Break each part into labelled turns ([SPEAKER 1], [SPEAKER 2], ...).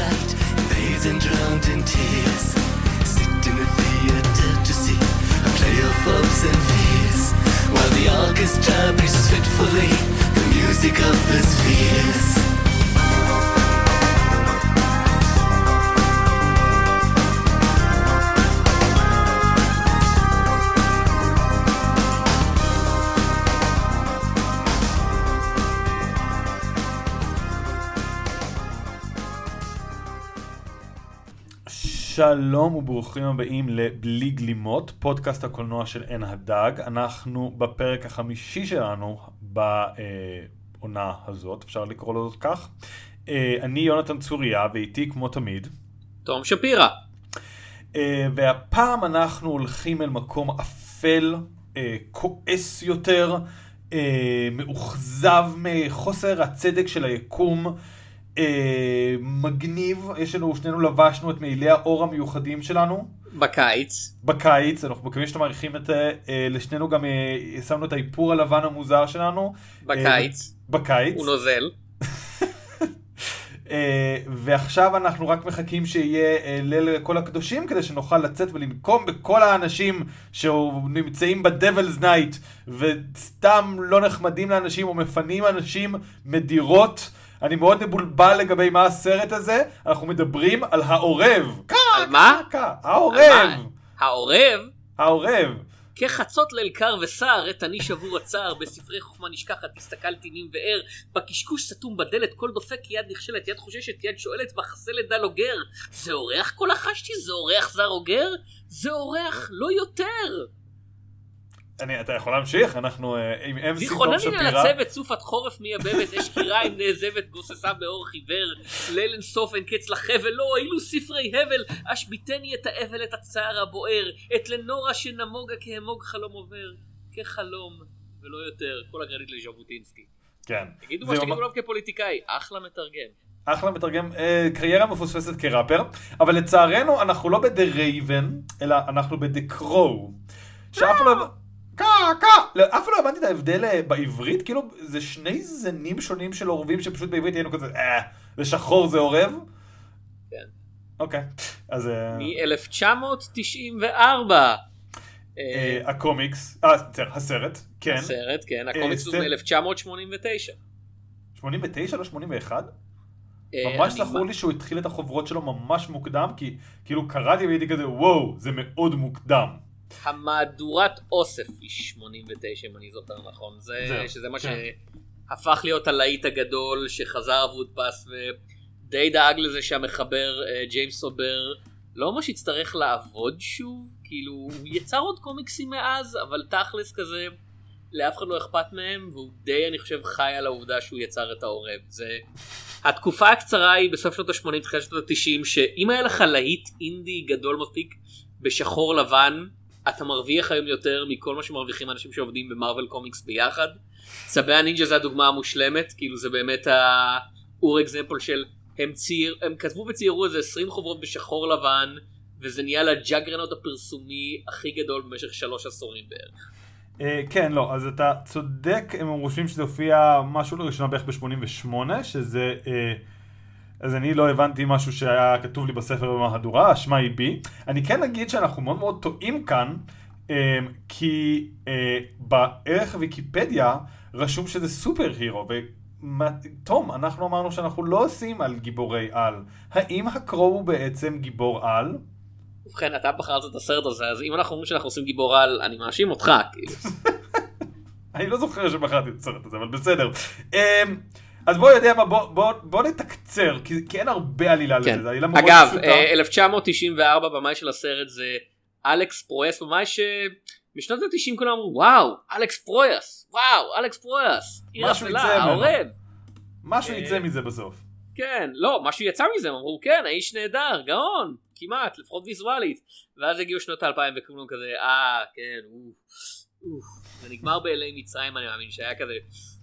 [SPEAKER 1] sight and drowned in tears. Sit in a theater to see a play of hopes and fears, while the orchestra breathes fitfully the music of the spheres.
[SPEAKER 2] שלום וברוכים הבאים לבלי גלימות, פודקאסט הקולנוע של עין הדג. אנחנו בפרק החמישי שלנו בעונה הזאת, אפשר לקרוא לו זאת כך. אה, אני יונתן צוריה ואיתי כמו תמיד.
[SPEAKER 3] תום שפירא.
[SPEAKER 2] אה, והפעם אנחנו הולכים אל מקום אפל, אה, כועס יותר, מאוכזב מחוסר הצדק של היקום. אה, מגניב, יש לנו, שנינו לבשנו את מעילי העור המיוחדים שלנו.
[SPEAKER 3] בקיץ.
[SPEAKER 2] בקיץ, אנחנו מקווים שאתם מעריכים את זה, אה, לשנינו גם אה, שמנו את האיפור הלבן המוזר שלנו.
[SPEAKER 3] בקיץ.
[SPEAKER 2] אה, בקיץ.
[SPEAKER 3] הוא נוזל.
[SPEAKER 2] אה, ועכשיו אנחנו רק מחכים שיהיה אה, ליל כל הקדושים כדי שנוכל לצאת ולנקום בכל האנשים שנמצאים ב Devil's Night וסתם לא נחמדים לאנשים או מפנים אנשים מדירות. אני מאוד מבולבל לגבי מה הסרט הזה, אנחנו מדברים על העורב.
[SPEAKER 3] על מה?
[SPEAKER 2] העורב.
[SPEAKER 3] העורב?
[SPEAKER 2] העורב.
[SPEAKER 3] כחצות ליל קר וסער, עת אני שבור הצער, בספרי חוכמה נשכחת, הסתכלתי נים וער, בקשקוש סתום בדלת, קול דופק, יד נכשלת, יד חוששת, יד שואלת, מחסה לדל אוגר. זה אורח כה לחשתי? זה אורח זר אוגר? זה אורח לא יותר.
[SPEAKER 2] אני, אתה יכול להמשיך? אנחנו אה, עם MC
[SPEAKER 3] תום שפירא. זכרוני לצוות סופת חורף מייבבת, אש כיריים נעזבת, גוססה באור חיוור, ליל אין סוף אין קץ לחבל, לא, אילו ספרי הבל, השביתני את האבל את הצער הבוער, את לנורה שנמוגה כהמוג חלום עובר, כחלום, ולא יותר, כל הקרדיט לז'בוטינסקי.
[SPEAKER 2] כן.
[SPEAKER 3] תגידו מה שתגידו עליו כפוליטיקאי, אחלה מתרגם.
[SPEAKER 2] אחלה מתרגם, אה, קריירה מפוספסת כראפר, אבל לצערנו אנחנו לא ב"The Raven", אלא אנחנו ב"דה קרו", שאף לא... קה, קה. אף פעם לא הבנתי את ההבדל אה, בעברית, כאילו זה שני זנים שונים של עורבים שפשוט בעברית היינו כזה, אה, זה שחור זה עורב?
[SPEAKER 3] כן.
[SPEAKER 2] אוקיי, אז...
[SPEAKER 3] מ-1994.
[SPEAKER 2] אה, הקומיקס, אה, הסרט, כן.
[SPEAKER 3] הסרט, כן, הקומיקס הוא מ-1989.
[SPEAKER 2] 89 לא 81? ממש זכור לי שהוא התחיל את החוברות שלו ממש מוקדם, כי כאילו קראתי והייתי כזה וואו, זה מאוד מוקדם.
[SPEAKER 3] המהדורת אוסף היא 89 אם אני זוכר נכון. זה, זה שזה מה כן. שהפך להיות הלהיט הגדול שחזר והודפס ודי דאג לזה שהמחבר אה, ג'יימס סובר לא ממש יצטרך לעבוד שוב? כאילו הוא יצר עוד קומיקסים מאז אבל תכלס כזה לאף אחד לא אכפת מהם והוא די אני חושב חי על העובדה שהוא יצר את העורב. זה התקופה הקצרה היא בסוף שנות ה-80 תחילת שנות ה-90 שאם היה לך להיט אינדי גדול מספיק בשחור לבן אתה מרוויח היום יותר מכל מה שמרוויחים אנשים שעובדים במרוויל קומיקס ביחד. צבי הנינג'ה זה הדוגמה המושלמת כאילו זה באמת האור אקזמפל של הם ציר הם כתבו וציירו איזה 20 חוברות בשחור לבן וזה נהיה לג'אגרנות הפרסומי הכי גדול במשך שלוש עשורים בערך.
[SPEAKER 2] Uh, כן לא אז אתה צודק הם חושבים שזה הופיע משהו לראשונה בערך ב-88 שזה uh, אז אני לא הבנתי משהו שהיה כתוב לי בספר במהדורה, האשמה היא בי. אני כן אגיד שאנחנו מאוד מאוד טועים כאן, אמ, כי אה, בערך ויקיפדיה רשום שזה סופר הירו, ותום, אנחנו אמרנו שאנחנו לא עושים על גיבורי על. האם הקרו הוא בעצם גיבור על?
[SPEAKER 3] ובכן, אתה בחרת את הסרט הזה, אז אם אנחנו אומרים שאנחנו עושים גיבור על, אני מאשים אותך, כאילו.
[SPEAKER 2] אני לא זוכר שבחרתי את הסרט הזה, אבל בסדר. אז בוא יודע מה בוא, בוא, בוא נתקצר כי, כי אין הרבה עלילה כן. לזה. עלילה
[SPEAKER 3] אגב פשוטה. 1994 במאי של הסרט זה אלכס פרויאס במאי שבשנות ה-90 כולם אמרו וואו אלכס פרויאס וואו אלכס פרויאס עיר אפלה העורב.
[SPEAKER 2] משהו יצא אה, מזה בסוף.
[SPEAKER 3] כן לא משהו יצא מזה הם אמרו כן האיש נהדר גאון כמעט לפחות ויזואלית ואז הגיעו שנות האלפיים וכולם כזה אה כן אוף זה נגמר באלי מצרים אני מאמין שהיה כזה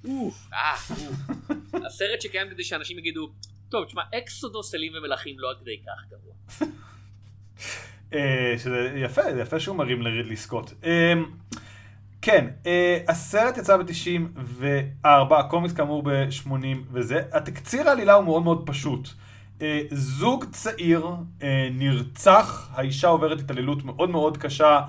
[SPEAKER 3] אוף אה אוף הסרט שקיים כדי שאנשים יגידו, טוב, תשמע, אקסודוס, אלים ומלכים לא עד כדי כך גרוע.
[SPEAKER 2] אה, שזה יפה, זה יפה שהוא מרים לרידלי סקוט. אה, כן, הסרט יצא ב-94, הקומיקס כאמור ב-80 וזה. התקציר העלילה הוא מאוד מאוד פשוט. זוג צעיר נרצח, האישה עוברת התעללות מאוד מאוד קשה,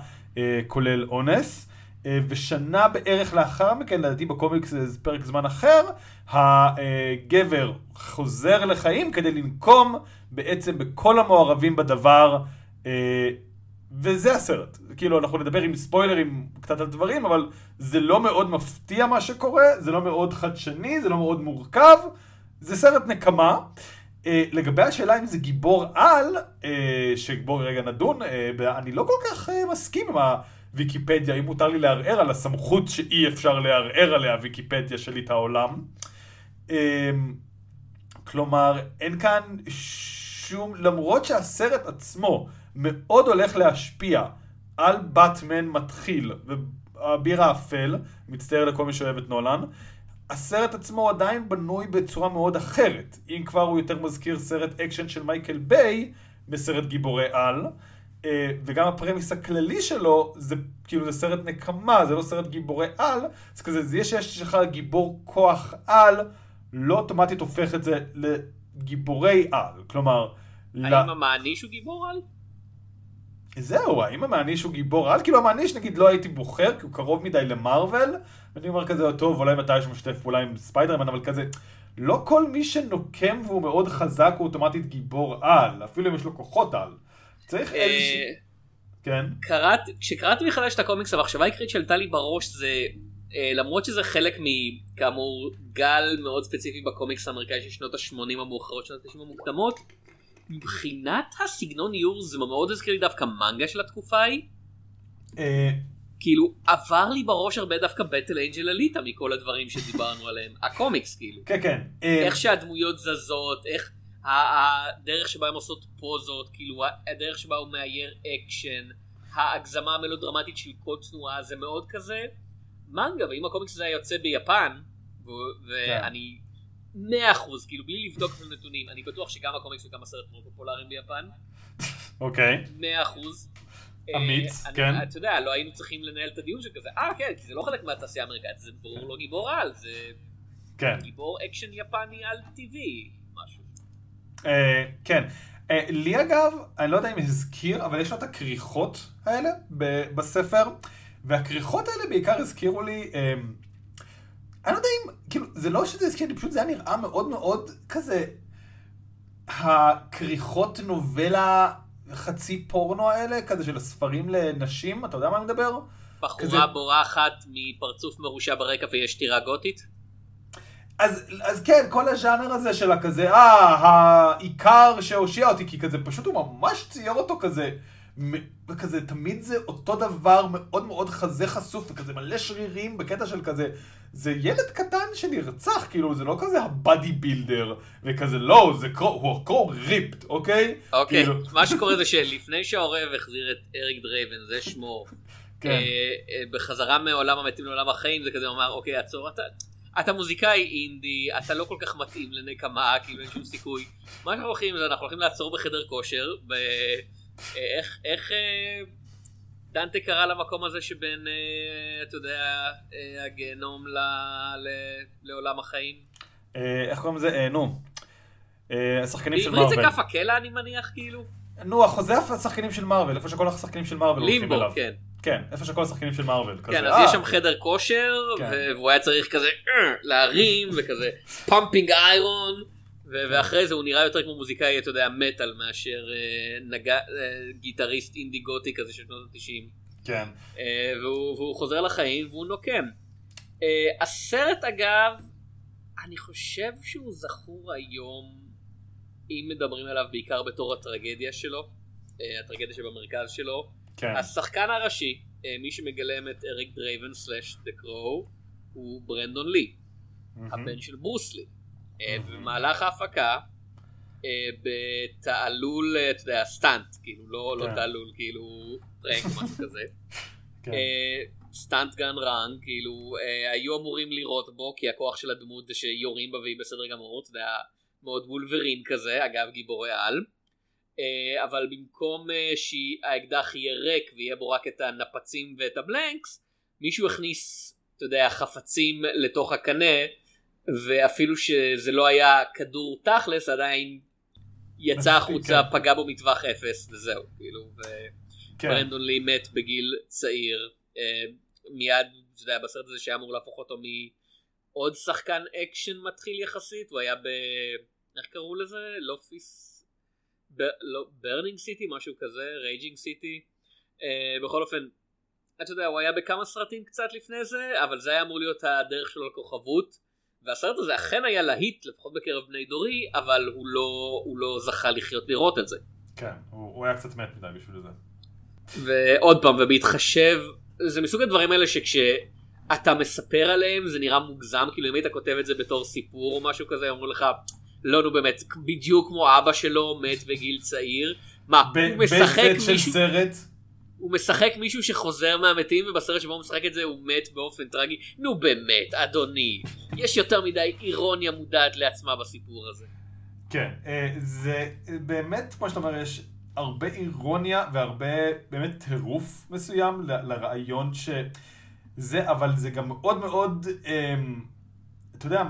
[SPEAKER 2] כולל אונס. אה, ושנה בערך לאחר מכן, לדעתי בקומיקס זה פרק זמן אחר, הגבר חוזר לחיים כדי לנקום בעצם בכל המעורבים בדבר, אה, וזה הסרט. כאילו, אנחנו נדבר עם ספוילרים קצת על דברים, אבל זה לא מאוד מפתיע מה שקורה, זה לא מאוד חדשני, זה לא מאוד מורכב, זה סרט נקמה. Uh, לגבי השאלה אם זה גיבור על, uh, שבואו רגע נדון, uh, אני לא כל כך uh, מסכים עם הוויקיפדיה, אם מותר לי לערער על הסמכות שאי אפשר לערער עליה, ויקיפדיה שליט העולם. Uh, כלומר, אין כאן שום, למרות שהסרט עצמו מאוד הולך להשפיע על באטמן מתחיל, ואביר האפל, מצטער לכל מי שאוהב את נולן, הסרט עצמו עדיין בנוי בצורה מאוד אחרת. אם כבר הוא יותר מזכיר סרט אקשן של מייקל ביי בסרט גיבורי על, וגם הפרמיס הכללי שלו זה כאילו זה סרט נקמה, זה לא סרט גיבורי על, זה כזה, זה שיש לך גיבור כוח על, לא אוטומטית הופך את זה לגיבורי על. כלומר...
[SPEAKER 3] האם לה... המעניש הוא גיבור על?
[SPEAKER 2] זהו, האם המעניש הוא גיבור על? כאילו המעניש נגיד לא הייתי בוחר, כי הוא קרוב מדי למרוויל, ואני אומר כזה, טוב, אולי מתי שהוא משתף פעולה עם ספיידרמן, אבל כזה, לא כל מי שנוקם והוא מאוד חזק הוא אוטומטית גיבור על, אפילו אם יש לו כוחות על. צריך אה, איזושהי... כן.
[SPEAKER 3] כשקראתי מחדש את הקומיקס, המחשבה העיקרית שעלתה לי בראש זה, אה, למרות שזה חלק מכאמור גל מאוד ספציפי בקומיקס האמריקאי של שנות ה-80 המאוחרות, שנות ה-90 המוקדמות, מבחינת הסגנון איור זה מאוד הזכיר לי דווקא מנגה של התקופה ההיא.
[SPEAKER 2] אה,
[SPEAKER 3] כאילו עבר לי בראש הרבה דווקא בטל אנג'ל אליטה מכל הדברים שדיברנו עליהם הקומיקס כאילו
[SPEAKER 2] כן כן
[SPEAKER 3] איך שהדמויות זזות איך הדרך שבה הם עושות פוזות כאילו הדרך שבה הוא מאייר אקשן ההגזמה המלודרמטית של כל תנועה זה מאוד כזה מנגה ואם הקומיקס הזה היה יוצא ביפן כן. ואני מאה אחוז, כאילו בלי לבדוק את הנתונים, אני בטוח שגם הקומיקס וגם הסרט מאוד פופולריים ביפן.
[SPEAKER 2] אוקיי.
[SPEAKER 3] מאה אחוז.
[SPEAKER 2] אמיץ, אה, כן.
[SPEAKER 3] אתה יודע, לא היינו צריכים לנהל את הדיון של כזה, אה כן, כי זה לא חלק מהתעשייה האמריקאית, זה ברור לא גיבור על, זה
[SPEAKER 2] כן.
[SPEAKER 3] גיבור אקשן יפני על טבעי,
[SPEAKER 2] כן. אה, לי אגב, אני לא יודע אם הזכיר, אבל יש לו את הכריכות האלה בספר, והכריכות האלה בעיקר הזכירו לי אני לא יודע אם, כאילו, זה לא שזה הזכיר לי, פשוט זה היה נראה מאוד מאוד כזה, הכריכות נובלה חצי פורנו האלה, כזה של הספרים לנשים, אתה יודע מה אני מדבר?
[SPEAKER 3] בחורה כזה... בורחת מפרצוף מרושע ברקע ויש טירה גותית?
[SPEAKER 2] אז, אז כן, כל הז'אנר הזה של הכזה, אה, העיקר שהושיע אותי, כי כזה פשוט הוא ממש צייר אותו כזה וכזה, תמיד זה אותו דבר מאוד מאוד חזה חשוף וכזה מלא שרירים בקטע של כזה, זה ילד קטן שנרצח, כאילו זה לא כזה הבאדי בילדר, וכזה לא, זה קרו, הוא קרו ריפט, אוקיי?
[SPEAKER 3] אוקיי, כאילו... מה שקורה זה שלפני שהעורב החזיר את אריק דרייבן, זה שמו, כן. אה, אה, בחזרה מעולם המתים לעולם החיים, זה כזה אומר, אוקיי, עצור, אתה... אתה מוזיקאי אינדי, אתה לא כל כך מתאים לנקמה, כאילו אין שום סיכוי. מה שאנחנו הולכים זה, אנחנו הולכים לעצור בחדר כושר, ב... איך, איך אה, דנטה קרא למקום הזה שבין, אה, אתה יודע, אה, הגיהנום ל, ל, לעולם החיים?
[SPEAKER 2] איך קוראים לזה? נו. השחקנים של מרוויל.
[SPEAKER 3] בעברית זה כף הקלע אני מניח כאילו?
[SPEAKER 2] נו, החוזה השחקנים של מרוויל, איפה שכל השחקנים של מרוויל
[SPEAKER 3] הולכים אליו. כן.
[SPEAKER 2] כן, איפה שכל השחקנים של מרוויל.
[SPEAKER 3] כן, אז יש שם חדר כושר, כן. והוא היה צריך כזה להרים, וכזה pumping iron. ואחרי זה הוא נראה יותר כמו מוזיקאי, אתה יודע, מטאל מאשר אה, אה, גיטריסט אינדי גותי כזה של שנות ה-90.
[SPEAKER 2] כן.
[SPEAKER 3] אה, והוא, חוזר לחיים והוא נוקם. אה, הסרט אגב, אני חושב שהוא זכור היום, אם מדברים עליו בעיקר בתור הטרגדיה שלו, אה, הטרגדיה שבמרכז שלו. כן. השחקן הראשי, אה, מי שמגלם את אריק דרייבן slash The Crow, הוא ברנדון לי, mm-hmm. הבן של ברוס לי. אה, במהלך ההפקה אה, בתעלול, אה, אתה יודע, stunt, כאילו לא, לא כן. תעלול, כאילו prank משהו כזה. כן. stunt gone wrong, כאילו היו אמורים לראות בו כי הכוח של הדמות זה שיורים בה והיא בסדר גמור, אתה יודע, מאוד וולברין כזה, אגב גיבורי על. אבל במקום שהאקדח יהיה ריק ויהיה בו רק את הנפצים ואת ה blanks, מישהו הכניס, אתה יודע, חפצים לתוך הקנה ואפילו שזה לא היה כדור תכלס עדיין יצא החוצה, כן. פגע בו מטווח אפס, וזהו, כאילו, וברנדון כן. לי מת בגיל צעיר, אה, מיד, אתה יודע, בסרט הזה שהיה אמור להפוך אותו מעוד שחקן אקשן מתחיל יחסית, הוא היה ב... איך קראו לזה? לא פיס... Burning City, משהו כזה, Raging City. בכל אופן, אתה יודע, הוא היה בכמה סרטים קצת לפני זה, אבל זה היה אמור להיות הדרך שלו לכוכבות. והסרט הזה אכן היה להיט, לפחות בקרב בני דורי, אבל הוא לא, הוא לא זכה לחיות לראות את זה.
[SPEAKER 2] כן, הוא, הוא היה קצת מת מדי בשביל זה.
[SPEAKER 3] ועוד פעם, ובהתחשב, זה מסוג הדברים האלה שכשאתה מספר עליהם זה נראה מוגזם, כאילו אם היית כותב את זה בתור סיפור או משהו כזה, אומרים לך, לא נו באמת, בדיוק כמו אבא שלו מת בגיל צעיר. מה, הוא משחק מישהו... סרט? הוא משחק מישהו שחוזר מהמתים ובסרט שבו הוא משחק את זה הוא מת באופן טרגי נו באמת אדוני יש יותר מדי אירוניה מודעת לעצמה בסיפור הזה.
[SPEAKER 2] כן אה, זה באמת כמו שאתה אומר יש הרבה אירוניה והרבה באמת טירוף מסוים ל- לרעיון שזה אבל זה גם מאוד מאוד אמ, אתה יודע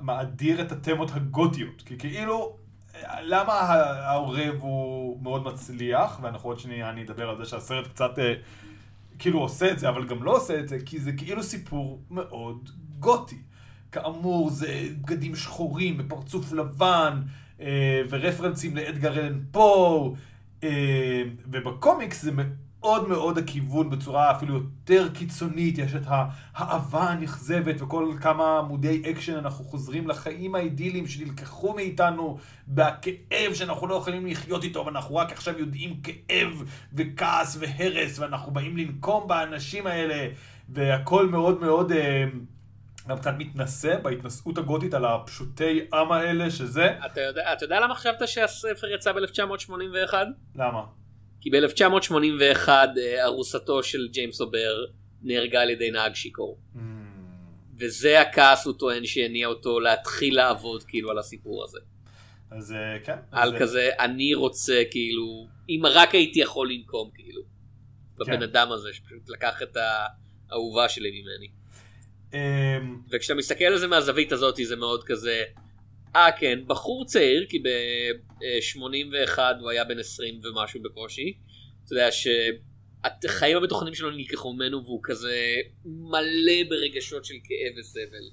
[SPEAKER 2] מאדיר את התמות הגותיות כי כאילו למה העורב הוא מאוד מצליח, ואנחנו עוד שנייה אני אדבר על זה שהסרט קצת אה, כאילו עושה את זה, אבל גם לא עושה את זה, כי זה כאילו סיפור מאוד גותי. כאמור, זה בגדים שחורים ופרצוף לבן, אה, ורפרנסים לאדגר אלן פו, אה, ובקומיקס זה מאוד הכיוון בצורה אפילו יותר קיצונית, יש את האהבה הנכזבת וכל כמה עמודי אקשן אנחנו חוזרים לחיים האידיליים שנלקחו מאיתנו בכאב שאנחנו לא יכולים לחיות איתו ואנחנו רק עכשיו יודעים כאב וכעס והרס ואנחנו באים לנקום באנשים האלה והכל מאוד מאוד אה, גם קצת מתנשא בהתנשאות הגותית על פשוטי העם האלה שזה...
[SPEAKER 3] אתה יודע, אתה יודע למה חשבת שהספר יצא ב-1981?
[SPEAKER 2] למה?
[SPEAKER 3] כי ב-1981 אה, ארוסתו של ג'יימס או'בר נהרגה על ידי נהג שיכור. Mm. וזה הכעס הוא טוען שהניע אותו להתחיל לעבוד כאילו על הסיפור הזה.
[SPEAKER 2] אז אה, כן.
[SPEAKER 3] על זה... כזה אני רוצה כאילו אם רק הייתי יכול לנקום כאילו. בבן כן. אדם הזה שפשוט לקח את האהובה שלי ממני. אמ, וכשאתה מסתכל על זה מהזווית הזאת זה מאוד כזה אה כן, בחור צעיר, כי ב-81 הוא היה בן 20 ומשהו בקושי. אתה יודע שהחיים המתוכנים שלו נלקחו ממנו והוא כזה מלא ברגשות של כאב וסבל.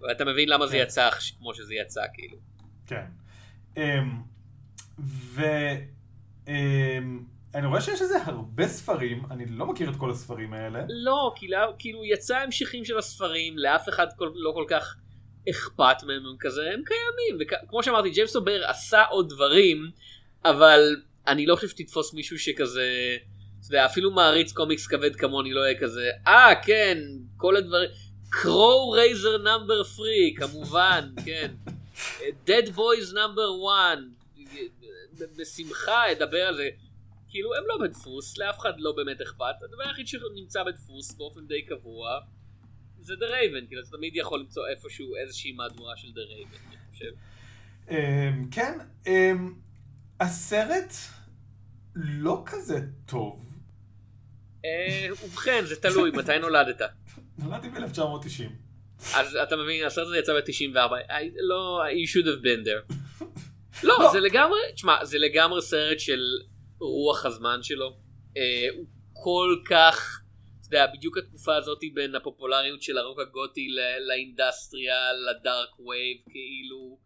[SPEAKER 3] ואתה מבין למה זה כן. יצא כמו שזה יצא כאילו.
[SPEAKER 2] כן. אמ, ואני אמ, רואה שיש לזה הרבה ספרים, אני לא מכיר את כל הספרים האלה.
[SPEAKER 3] לא, כאילו יצא המשכים של הספרים, לאף אחד לא כל כך אכפת מהם הם כזה הם קיימים. וכמו שאמרתי ג'יימס או'בר עשה עוד דברים אבל אני לא חושב שתתפוס מישהו שכזה יודע, אפילו מעריץ קומיקס כבד כמוני לא יהיה כזה אה ah, כן כל הדברים קרו razor number three כמובן כן. Dead boys number 1 בשמחה אדבר על זה. כאילו הם לא בדפוס לאף אחד לא באמת אכפת. הדבר היחיד שנמצא בדפוס באופן די קבוע זה The Raven, כאילו אתה תמיד יכול למצוא איפשהו איזושהי מהדורה של The Raven, אני חושב.
[SPEAKER 2] אמ, כן, אמ, הסרט לא כזה טוב.
[SPEAKER 3] אה, ובכן, זה תלוי, מתי נולדת?
[SPEAKER 2] נולדתי ב-1990.
[SPEAKER 3] אז אתה מבין, הסרט הזה יצא ב-94, לא, you should have been there. לא, לא, זה לגמרי, תשמע, זה לגמרי סרט של רוח הזמן שלו. אה, הוא כל כך יודע, בדיוק התקופה הזאת בין הפופולריות של הרוק הגותי לאינדסטריאל, ל dark wave, כאילו,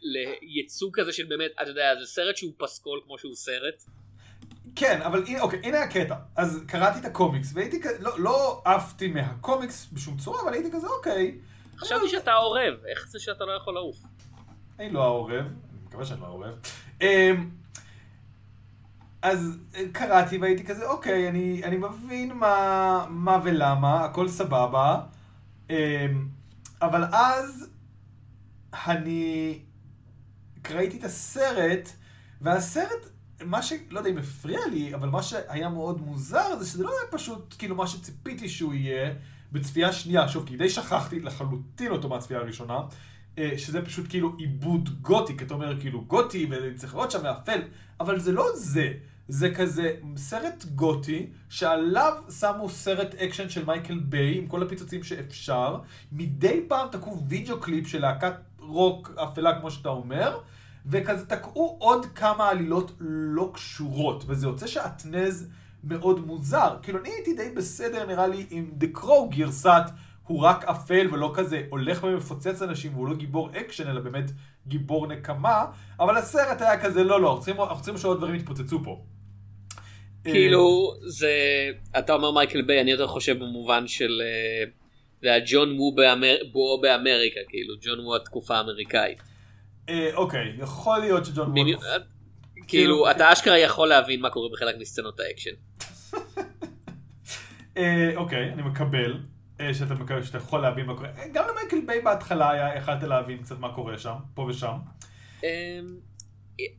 [SPEAKER 3] לייצוא כזה של באמת, אתה יודע, זה סרט שהוא פסקול כמו שהוא סרט.
[SPEAKER 2] כן, אבל אוקיי, הנה הקטע. אז קראתי את הקומיקס, והייתי כזה, לא, לא עפתי מהקומיקס בשום צורה, אבל הייתי כזה, אוקיי.
[SPEAKER 3] חשבתי שאתה העורב, איך זה שאתה לא יכול לעוף?
[SPEAKER 2] אני לא העורב, אני מקווה שאני לא העורב. אז אה, קראתי והייתי כזה, אוקיי, אני, אני מבין מה, מה ולמה, הכל סבבה. אמ, אבל אז אני ראיתי את הסרט, והסרט, מה שלא יודע אם הפריע לי, אבל מה שהיה מאוד מוזר זה שזה לא היה פשוט כאילו מה שציפיתי שהוא יהיה בצפייה שנייה. שוב, כי די שכחתי לחלוטין אותו מהצפייה הראשונה. אה, שזה פשוט כאילו עיבוד גותי, כי אתה אומר כאילו גותי וצריך לראות שם אפל, אבל זה לא זה. זה כזה סרט גותי, שעליו שמו סרט אקשן של מייקל ביי, עם כל הפיצוצים שאפשר. מדי פעם תקעו וידאו קליפ של להקת רוק אפלה, כמו שאתה אומר, וכזה תקעו עוד כמה עלילות לא קשורות, וזה יוצא שעטנז מאוד מוזר. כאילו, אני הייתי די בסדר, נראה לי, עם The Crow גרסת הוא רק אפל ולא כזה הולך ומפוצץ אנשים והוא לא גיבור אקשן, אלא באמת גיבור נקמה, אבל הסרט היה כזה, לא, לא, אנחנו צריכים שעוד דברים יתפוצצו פה.
[SPEAKER 3] כאילו, זה, אתה אומר מייקל ביי, אני יותר חושב במובן של... אה, זה היה ג'ון וו באמר... וו באמריקה, כאילו, ג'ון וו התקופה האמריקאית.
[SPEAKER 2] אה, אוקיי, יכול להיות שג'ון וו...
[SPEAKER 3] כאילו, כאילו, אתה אשכרה יכול להבין מה קורה בחלק מסצנות האקשן.
[SPEAKER 2] אה, אוקיי, אני מקבל. אה, שאתה מקבל, שאתה יכול להבין מה קורה. גם למייקל ביי בהתחלה היה, יכלת להבין קצת מה קורה שם, פה ושם.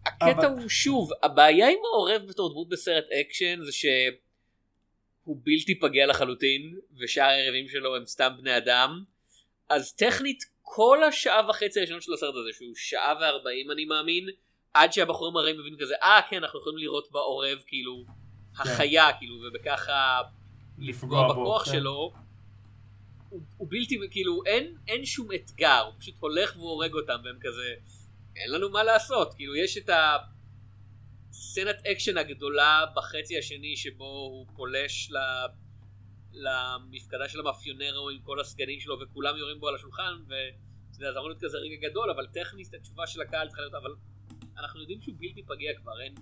[SPEAKER 3] הקטע הוא שוב, הבעיה עם העורב בתור דמות בסרט אקשן זה שהוא בלתי פגיע לחלוטין, ושאר היריבים שלו הם סתם בני אדם, אז טכנית כל השעה וחצי הראשונות של הסרט הזה, שהוא שעה וארבעים אני מאמין, עד שהבחורים הרעים מבינים כזה, אה כן, אנחנו יכולים לראות בעורב כאילו כן. החיה, כאילו, ובככה לפגוע בכוח כן. שלו. הוא, הוא בלתי, כאילו, אין, אין שום אתגר, הוא פשוט הולך והורג אותם, והם כזה, אין לנו מה לעשות, כאילו, יש את הסצנת אקשן הגדולה בחצי השני, שבו הוא פולש ל... למפקדה של המאפיונרו עם כל הסגנים שלו וכולם יורים בו על השולחן וזה אמור להיות כזה רגע גדול אבל טכנית התשובה של הקהל צריכה להיות אבל אנחנו יודעים שהוא בלתי פגיע כבר אין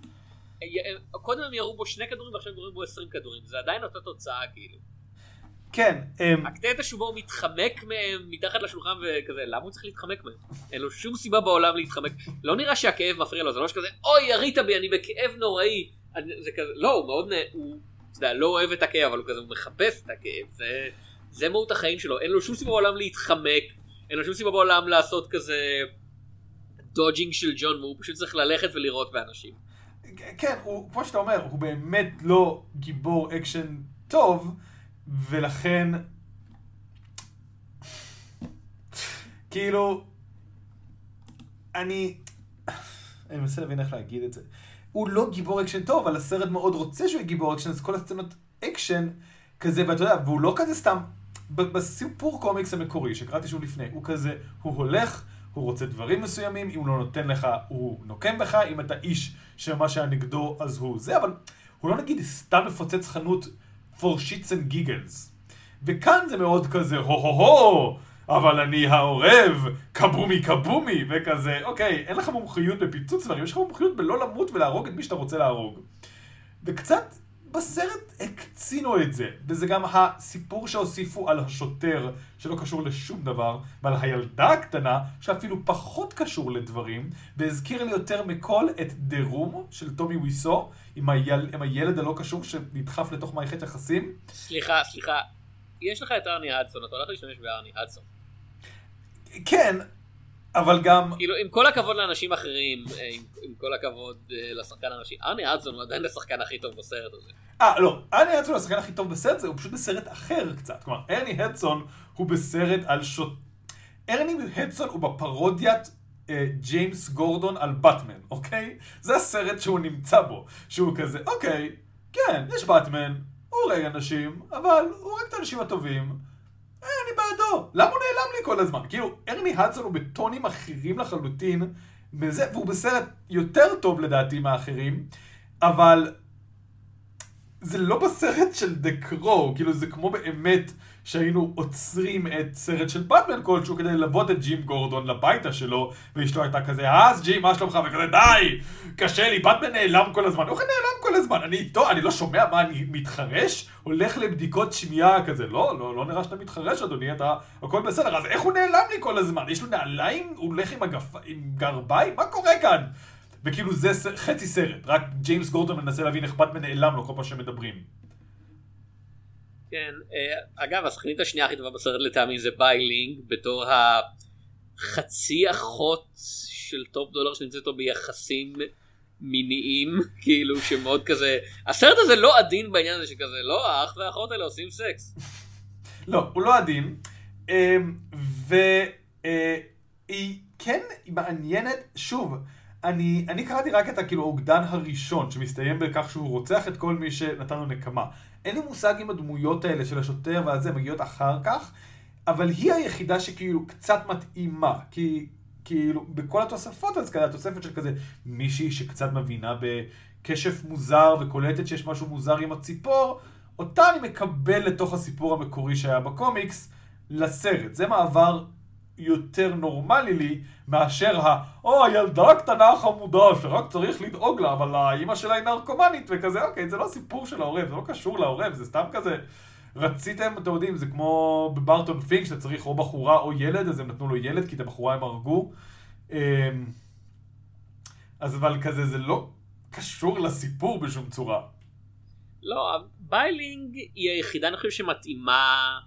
[SPEAKER 3] קודם הם ירו בו שני כדורים ועכשיו הם יורים בו עשרים כדורים זה עדיין אותה תוצאה כאילו
[SPEAKER 2] כן.
[SPEAKER 3] אמ, הקטע שבו הוא מתחמק מהם מתחת לשולחן וכזה, למה הוא צריך להתחמק מהם? אין לו שום סיבה בעולם להתחמק. לא נראה שהכאב מפריע לו, זה לא שכזה, אוי ירית בי, אני בכאב נוראי. זה כזה, לא, הוא מאוד, הוא, אתה יודע, לא אוהב את הכאב, אבל הוא כזה, הוא מחפש את הכאב. זה, זה מהות החיים שלו, אין לו שום סיבה בעולם להתחמק, אין לו שום סיבה בעולם לעשות כזה dodging של ג'ון, והוא פשוט צריך ללכת ולירות באנשים.
[SPEAKER 2] כן, הוא, כמו שאתה אומר, הוא באמת לא גיבור אקשן טוב. ולכן, כאילו, אני, אני מנסה להבין איך להגיד את זה. הוא לא גיבור אקשן טוב, אבל הסרט מאוד רוצה שהוא יהיה גיבור אקשן, אז כל הסצנות אקשן כזה, ואתה יודע, והוא לא כזה סתם, בסיפור קומיקס המקורי שקראתי שוב לפני, הוא כזה, הוא הולך, הוא רוצה דברים מסוימים, אם הוא לא נותן לך, הוא נוקם בך, אם אתה איש שמה שהיה נגדו, אז הוא זה, אבל הוא לא נגיד סתם מפוצץ חנות for shits and giggles. וכאן זה מאוד כזה הו-הו-הו, אבל אני העורב, קבומי קבומי, וכזה, אוקיי, אין לך מומחיות בפיצוץ דברים, יש לך מומחיות בלא למות ולהרוג את מי שאתה רוצה להרוג. וקצת בסרט הקצינו את זה, וזה גם הסיפור שהוסיפו על השוטר, שלא קשור לשום דבר, ועל הילדה הקטנה, שאפילו פחות קשור לדברים, והזכיר לי יותר מכל את דה רום של טומי ויסו, עם, היל... עם הילד הלא קשור שנדחף לתוך מערכת יחסים.
[SPEAKER 3] סליחה, סליחה, יש לך את ארני הדסון, אתה הולך להשתמש בארני הדסון.
[SPEAKER 2] כן, אבל גם...
[SPEAKER 3] כאילו, עם כל הכבוד לאנשים אחרים, אה, עם, עם כל הכבוד uh, לשחקן הראשי, ארני אדסון הוא עדיין השחקן הכי טוב בסרט הזה.
[SPEAKER 2] אה, לא, ארני אדסון הוא השחקן הכי טוב בסרט הזה, הוא פשוט בסרט אחר קצת. כלומר, ארני הדסון הוא בסרט על שוט... ארני הדסון הוא בפרודיית אה, ג'יימס גורדון על באטמן, אוקיי? זה הסרט שהוא נמצא בו. שהוא כזה, אוקיי, כן, יש באטמן, הוא הורג אנשים, אבל הוא הורג את האנשים הטובים. אה, אני בעדו. למה הוא נעלם לי כל הזמן? כאילו, ארני הדסון הוא בטונים אחרים לחלוטין, בזה, והוא בסרט יותר טוב לדעתי מהאחרים, אבל זה לא בסרט של דה קרו, כאילו זה כמו באמת שהיינו עוצרים את סרט של באטמן כלשהו כדי ללוות את ג'ים גורדון לביתה שלו, ואשתו הייתה כזה, אז ג'ים, מה שלומך? וכזה, די! קשה לי, באטמן נעלם כל הזמן. איך נעלם כל הזמן? אני איתו, אני לא שומע מה, אני מתחרש? הולך לבדיקות שמיעה כזה, לא, לא, לא נראה שאתה מתחרש, אדוני, אתה, הכל בסדר. אז איך הוא נעלם לי כל הזמן? יש לו נעליים? הוא הולך עם, הגפ... עם גרביים? מה קורה כאן? וכאילו זה חצי סרט, רק ג'יימס גורדון מנסה להבין איך באטמן נעלם לו כל פעם שמדברים.
[SPEAKER 3] כן, אה, אגב, השחקנית השנייה הכי טובה בסרט לטעמי זה ביי לינג, בתור החצי אחות של טופ דולר שנמצאת איתו ביחסים מיניים, כאילו שמאוד כזה, הסרט הזה לא עדין בעניין הזה שכזה, לא, האח והאחות האלה עושים סקס.
[SPEAKER 2] לא, הוא לא עדין, אמ, והיא כן מעניינת, שוב, אני, אני קראתי רק את הכאילו האוגדן הראשון, שמסתיים בכך שהוא רוצח את כל מי שנתן לו נקמה. אין לי מושג אם הדמויות האלה של השוטר והזה מגיעות אחר כך, אבל היא היחידה שכאילו קצת מתאימה, כי כאילו, בכל התוספות, אז כזה, התוספת של כזה מישהי שקצת מבינה בקשף מוזר וקולטת שיש משהו מוזר עם הציפור, אותה אני מקבל לתוך הסיפור המקורי שהיה בקומיקס לסרט. זה מעבר יותר נורמלי לי מאשר ה... או, הילדה הקטנה החמודה שרק צריך לדאוג לה, אבל האימא שלה היא נרקומנית וכזה, אוקיי, זה לא סיפור של העורב, זה לא קשור לעורב, זה סתם כזה... רציתם, אתם יודעים, זה כמו בברטון פינק, שאתה צריך או בחורה או ילד, אז הם נתנו לו ילד, כי את הבחורה הם הרגו. אמ, אז אבל כזה, זה לא קשור לסיפור בשום צורה.
[SPEAKER 3] לא, ביי לינג היא היחידה, אני חושב, שמתאימה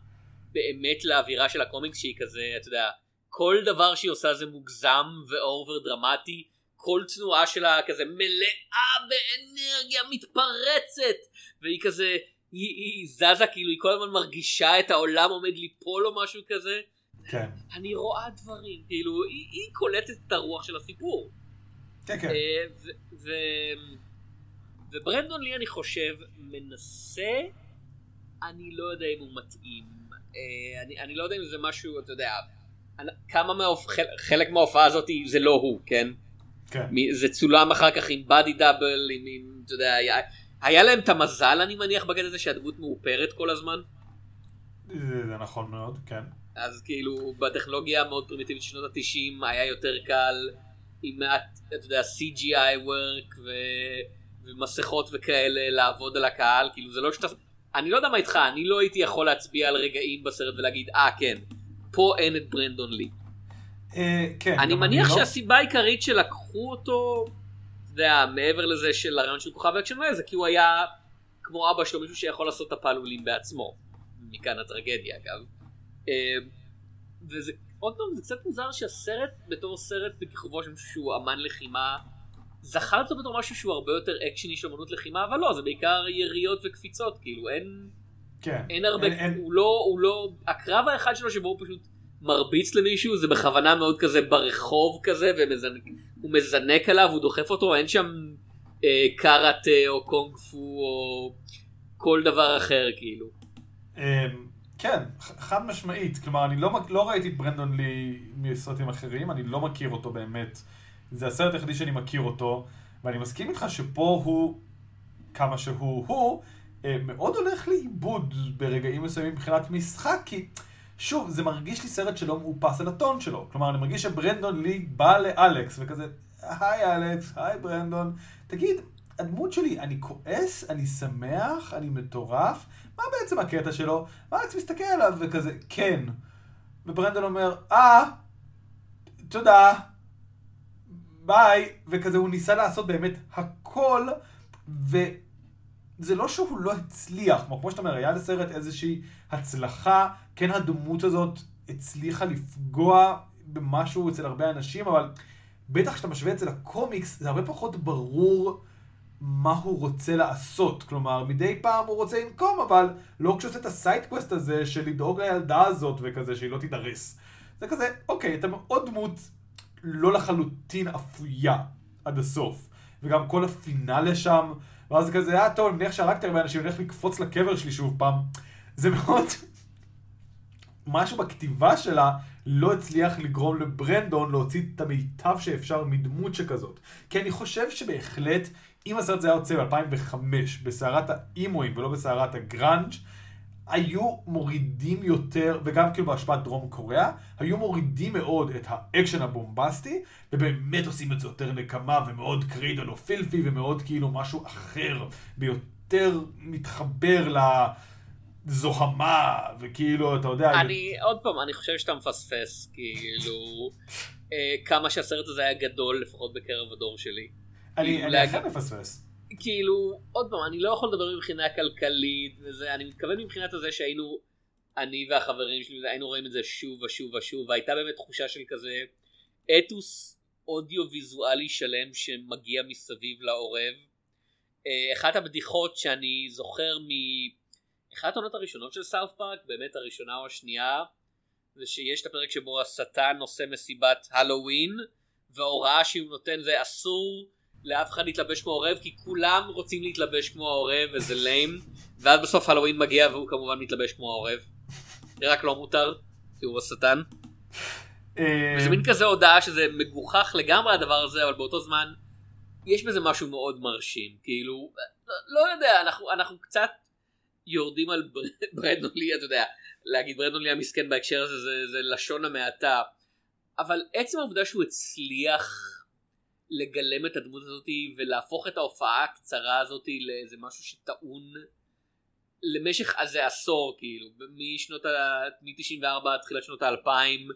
[SPEAKER 3] באמת לאווירה של הקומיקס, שהיא כזה, אתה יודע, כל דבר שהיא עושה זה מוגזם ו over דרמטי. כל תנועה שלה כזה מלאה באנרגיה מתפרצת והיא כזה היא, היא זזה כאילו היא כל הזמן מרגישה את העולם עומד ליפול או משהו כזה.
[SPEAKER 2] כן.
[SPEAKER 3] אני רואה דברים כאילו היא, היא קולטת את הרוח של הסיפור.
[SPEAKER 2] כן כן.
[SPEAKER 3] Uh, ו, ו, וברנדון לי אני חושב מנסה אני לא יודע אם הוא מתאים אני, אני לא יודע אם זה משהו אתה יודע כמה מהאופ... חלק מההופעה הזאת זה לא הוא כן.
[SPEAKER 2] כן.
[SPEAKER 3] זה צולם אחר כך עם בדי דאבל עם, עם אתה יודע היה להם את המזל אני מניח בקטע הזה שהדמות מאופרת כל הזמן.
[SPEAKER 2] זה נכון מאוד, כן.
[SPEAKER 3] אז כאילו בטכנולוגיה המאוד פרימיטיבית של שנות התשעים היה יותר קל עם מעט, אתה יודע, CGI work ו... ומסכות וכאלה לעבוד על הקהל, כאילו זה לא שאתה... אני לא יודע מה איתך, אני לא הייתי יכול להצביע על רגעים בסרט ולהגיד, אה, כן, פה אין את ברנדון לי.
[SPEAKER 2] אה, כן.
[SPEAKER 3] אני מניח לא- שהסיבה העיקרית שלקחו אותו יודע, מעבר לזה של הרעיון של כוכב אקשן זה כי הוא היה כמו אבא שלו מישהו שיכול לעשות את הפעלולים בעצמו. מכאן הטרגדיה אגב. אה, וזה עוד פעם זה קצת מוזר שהסרט בתור סרט בכיכובו של מישהו שהוא אמן לחימה זכר אותו בתור משהו שהוא הרבה יותר אקשני של אמנות לחימה אבל לא זה בעיקר יריות וקפיצות כאילו אין
[SPEAKER 2] כן.
[SPEAKER 3] אין הרבה אין, הוא אין... לא הוא לא הקרב האחד שלו שבו הוא פשוט מרביץ למישהו זה בכוונה מאוד כזה ברחוב כזה ומזנק הוא מזנק עליו הוא דוחף אותו אין שם אה, קארטה או קונג פו או כל דבר אחר כאילו.
[SPEAKER 2] אה, כן חד משמעית כלומר אני לא, לא ראיתי את ברנדון לי מסרטים אחרים אני לא מכיר אותו באמת זה הסרט היחידי שאני מכיר אותו ואני מסכים איתך שפה הוא כמה שהוא הוא אה, מאוד הולך לאיבוד ברגעים מסוימים מבחינת משחק כי שוב, זה מרגיש לי סרט שלא מאופס על הטון שלו. כלומר, אני מרגיש שברנדון לי בא לאלכס, וכזה, היי אלכס, היי ברנדון. תגיד, הדמות שלי, אני כועס, אני שמח, אני מטורף, מה בעצם הקטע שלו? ואלכס מסתכל עליו וכזה, כן. וברנדון אומר, אה, תודה, ביי, וכזה הוא ניסה לעשות באמת הכל, ו... זה לא שהוא לא הצליח, כמו שאתה אומר, היה לסרט איזושהי הצלחה, כן הדמות הזאת הצליחה לפגוע במשהו אצל הרבה אנשים, אבל בטח כשאתה משווה את זה לקומיקס, זה הרבה פחות ברור מה הוא רוצה לעשות. כלומר, מדי פעם הוא רוצה לנקום, אבל לא כשהוא עושה את ה side quest הזה של לדאוג לילדה הזאת וכזה, שהיא לא תידרס. זה כזה, אוקיי, אתה מאוד דמות לא לחלוטין אפויה עד הסוף. וגם כל הפינאלה שם, ואז זה כזה, אה טוב, אני מניח שהרגת הרבה אנשים, אני הולך לקפוץ לקבר שלי שוב פעם. זה מאוד... משהו בכתיבה שלה לא הצליח לגרום לברנדון להוציא את המיטב שאפשר מדמות שכזאת. כי אני חושב שבהחלט, אם הסרט הזה היה יוצא ב-2005, בסערת האימואים ולא בסערת הגראנג', היו מורידים יותר, וגם כאילו בהשפעת דרום קוריאה, היו מורידים מאוד את האקשן הבומבסטי, ובאמת עושים את זה יותר נקמה ומאוד Cradle of Filth י ומאוד כאילו משהו אחר, ויותר מתחבר לזוהמה, וכאילו, אתה יודע...
[SPEAKER 3] אני, עוד פעם, אני חושב שאתה מפספס, כאילו, אה, כמה שהסרט הזה היה גדול, לפחות בקרב הדור שלי.
[SPEAKER 2] אני, אני אכן מפספס.
[SPEAKER 3] כאילו, עוד פעם, אני לא יכול לדבר מבחינה כלכלית וזה, אני מתכוון מבחינת הזה שהיינו, אני והחברים שלי, היינו רואים את זה שוב ושוב ושוב, והייתה באמת תחושה של כזה אתוס אודיו ויזואלי שלם שמגיע מסביב לעורב. אה, אחת הבדיחות שאני זוכר מאחת העונות הראשונות של סאוף פארק, באמת הראשונה או השנייה, זה שיש את הפרק שבו השטן עושה מסיבת הלואוין, וההוראה שהוא נותן זה אסור לאף אחד להתלבש כמו עורב כי כולם רוצים להתלבש כמו העורב וזה ליים ואז בסוף הלואוין מגיע והוא כמובן מתלבש כמו העורב. זה רק לא מותר כי הוא השטן. וזה מין כזה הודעה שזה מגוחך לגמרי הדבר הזה, אבל באותו זמן יש בזה משהו מאוד מרשים, כאילו, לא יודע, אנחנו, אנחנו קצת יורדים על ברנדון לי, אתה יודע, להגיד ברנדון לי המסכן בהקשר הזה זה, זה לשון המעטה, אבל עצם העובדה שהוא הצליח לגלם את הדמות הזאת ולהפוך את ההופעה הקצרה הזאת לאיזה משהו שטעון למשך איזה עשור כאילו משנות ה... מ-94 עד תחילת שנות האלפיים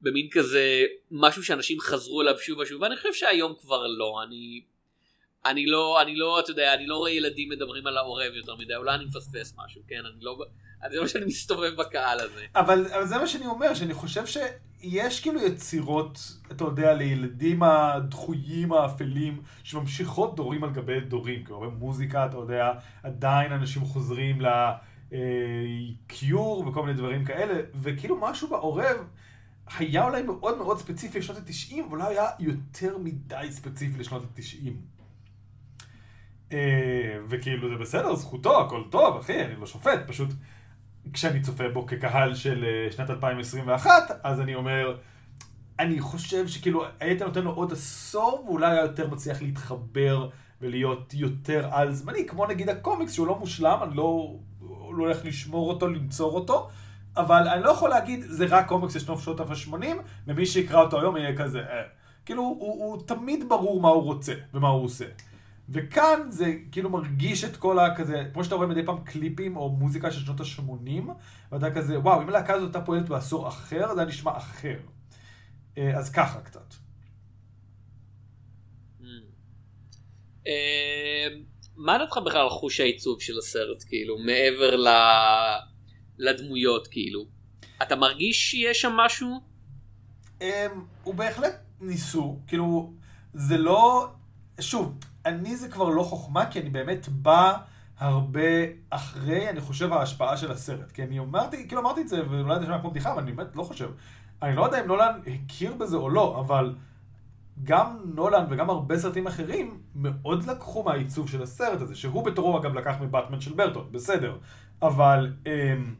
[SPEAKER 3] במין כזה משהו שאנשים חזרו אליו שוב ושוב ואני חושב שהיום כבר לא אני אני לא אני לא אתה יודע אני לא רואה ילדים מדברים על העורב יותר מדי אולי אני מפספס משהו כן אני לא זה מה שאני מסתובב בקהל הזה
[SPEAKER 2] אבל, אבל זה מה שאני אומר שאני חושב שיש כאילו יצירות אתה יודע לילדים הדחויים האפלים שממשיכות דורים על גבי דורים כאילו מוזיקה אתה יודע עדיין אנשים חוזרים לקיור אה, וכל מיני דברים כאלה וכאילו משהו בעורב. היה אולי מאוד מאוד ספציפי לשנות ה-90, אבל לא היה יותר מדי ספציפי לשנות ה-90. אה, וכאילו זה בסדר, זכותו, הכל טוב, אחי, אני לא שופט, פשוט כשאני צופה בו כקהל של אה, שנת 2021, אז אני אומר, אני חושב שכאילו היית נותן לו עוד עשור, ואולי היה יותר מצליח להתחבר ולהיות יותר על זמני, כמו נגיד הקומיקס שהוא לא מושלם, אני לא, לא הולך לשמור אותו, לנצור אותו, אבל אני לא יכול להגיד, זה רק קומיקס של שנות ה-80, ומי שיקרא אותו היום יהיה כזה, אה. כאילו, הוא, הוא תמיד ברור מה הוא רוצה ומה הוא עושה. וכאן זה כאילו מרגיש את כל הכזה, כמו שאתה רואה מדי פעם קליפים או מוזיקה של שנות ה-80, ואתה כזה, וואו, אם הלהקה הזאת הייתה פועלת בעשור אחר, זה היה נשמע אחר. אה, אז ככה קצת.
[SPEAKER 3] אה, מה דעתך בכלל על חוש העיצוב של הסרט, כאילו, מעבר ל... לדמויות, כאילו? אתה מרגיש שיש שם משהו?
[SPEAKER 2] אמ, הוא בהחלט ניסו, כאילו, זה לא... שוב, אני זה כבר לא חוכמה, כי אני באמת בא הרבה אחרי, אני חושב, ההשפעה של הסרט. כי אני אמרתי, כאילו אמרתי את זה, ואולי זה נשמע כמו בדיחה, אבל אני באמת לא חושב. אני לא יודע אם נולן הכיר בזה או לא, אבל גם נולן וגם הרבה סרטים אחרים מאוד לקחו מהעיצוב של הסרט הזה, שהוא בתורו אגב לקח מבטמן של ברטון, בסדר. אבל... אמ,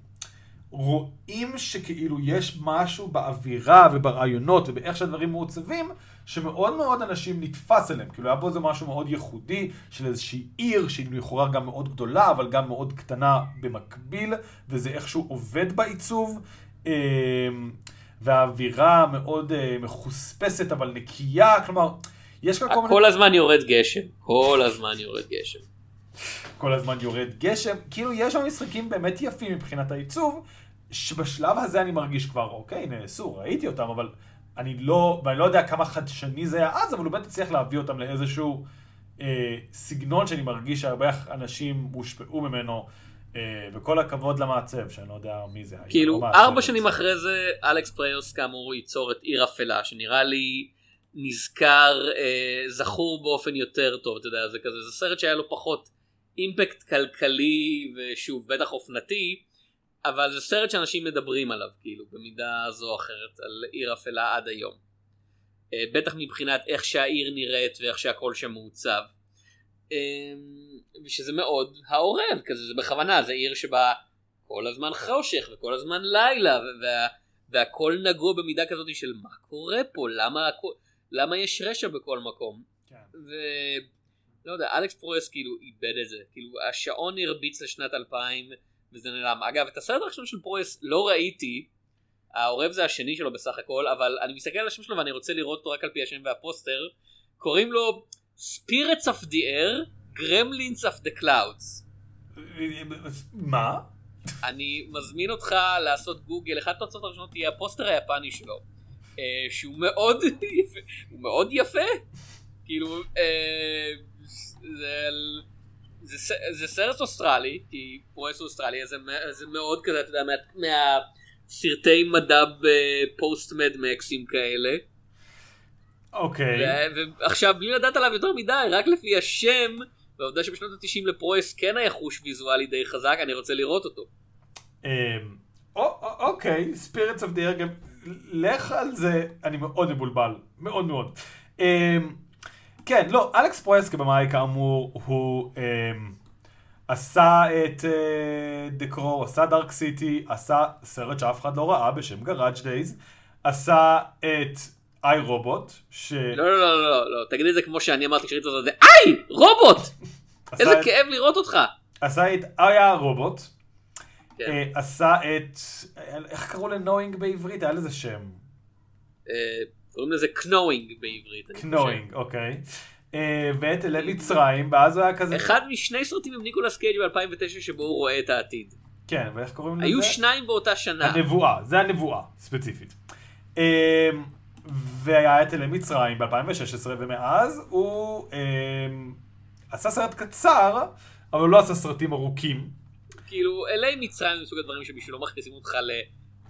[SPEAKER 2] רואים שכאילו יש משהו באווירה וברעיונות ובאיך שהדברים מעוצבים, שמאוד מאוד אנשים נתפס אליהם. כאילו היה פה איזה משהו מאוד ייחודי של איזושהי עיר שהיא לכאורה גם מאוד גדולה, אבל גם מאוד קטנה במקביל, וזה איכשהו עובד בעיצוב. אמ, והאווירה מאוד אה, מחוספסת אבל נקייה, כלומר, יש
[SPEAKER 3] כאן כל מיני... כל הזמן יורד גשם, כל הזמן יורד גשם.
[SPEAKER 2] כל הזמן יורד גשם, כאילו יש שם משחקים באמת יפים מבחינת העיצוב, שבשלב הזה אני מרגיש כבר, אוקיי, נעשו, ראיתי אותם, אבל אני לא, ואני לא יודע כמה חדשני זה היה אז, אבל הוא באמת הצליח להביא אותם לאיזשהו אה, סגנון שאני מרגיש שהרבה אנשים הושפעו ממנו, אה, וכל הכבוד למעצב, שאני לא יודע מי זה היה.
[SPEAKER 3] כאילו, לא ארבע שנים אחרי זה, אלכס פריוס כאמור ייצור את עיר אפלה, שנראה לי נזכר, אה, זכור באופן יותר טוב, אתה יודע, זה כזה, זה סרט שהיה לו פחות אימפקט כלכלי, ושוב, בטח אופנתי, אבל זה סרט שאנשים מדברים עליו כאילו במידה זו או אחרת על עיר אפלה עד היום. אה, בטח מבחינת איך שהעיר נראית ואיך שהכל שם מעוצב. אה, ושזה מאוד העורב כזה זה בכוונה זה עיר שבה כל הזמן חושך וכל הזמן לילה וה, והכל נגוע במידה כזאת של מה קורה פה למה למה יש רשע בכל מקום. כן. ולא יודע אלכס פרויס כאילו איבד את זה כאילו השעון הרביץ לשנת 2000 וזה נעלם. אגב, את הסרט הראשון של פרויס לא ראיתי, העורב זה השני שלו בסך הכל, אבל אני מסתכל על השם שלו ואני רוצה לראות אותו רק על פי השם והפוסטר. קוראים לו Spirits of the Air, Gremlins of the Clouds.
[SPEAKER 2] מה?
[SPEAKER 3] אני מזמין אותך לעשות גוגל, אחת התוצאות הראשונות תהיה הפוסטר היפני שלו. אה, שהוא מאוד יפה, הוא מאוד יפה. כאילו, אה, זה... זה, זה סרט אוסטרלי, כי פרויס אוסטרלי, זה, זה מאוד כזה, אתה יודע, מה, מהסרטי מד"ב פוסט מד מקסים כאלה.
[SPEAKER 2] אוקיי.
[SPEAKER 3] ועכשיו, בלי לדעת עליו יותר מדי, רק לפי השם, והעובדה שבשנות ה-90 לפרויס כן היה חוש ויזואלי די חזק, אני רוצה לראות אותו.
[SPEAKER 2] אמ, אוקיי, Spirits of the גם, לך על זה, אני מאוד מבולבל, מאוד מאוד. אמ, כן, לא, אלכס פרויס כבמאי כאמור, הוא אה, עשה את אה, The Crow, עשה Dark City, עשה סרט שאף אחד לא ראה בשם Garage Days, עשה את I, Robot, ש...
[SPEAKER 3] לא, לא, לא, לא, לא, תגיד את זה כמו שאני אמרתי כשראיתי אותו, זה I, Robot! איזה
[SPEAKER 2] את-
[SPEAKER 3] כאב לראות אותך.
[SPEAKER 2] עשה את I, Robot,
[SPEAKER 3] כן.
[SPEAKER 2] אה, עשה את... איך קראו ל Knowing בעברית? היה לזה שם.
[SPEAKER 3] אה, קוראים לזה Knowing בעברית.
[SPEAKER 2] Knowing, אוקיי. אה, ואת אלי מצרים, ואז הוא היה כזה...
[SPEAKER 3] אחד משני סרטים עם ניקולס קייג' ב-2009 שבו הוא רואה את העתיד.
[SPEAKER 2] כן, ואיך קוראים לזה?
[SPEAKER 3] היו שניים באותה שנה.
[SPEAKER 2] הנבואה, זה הנבואה, ספציפית. אה, והיה את אלי מצרים ב-2016, ומאז הוא אה, עשה סרט קצר, אבל הוא לא עשה סרטים ארוכים.
[SPEAKER 3] כאילו, אלי מצרים זה מסוג הדברים שבשבילו מכניסים אותך ל...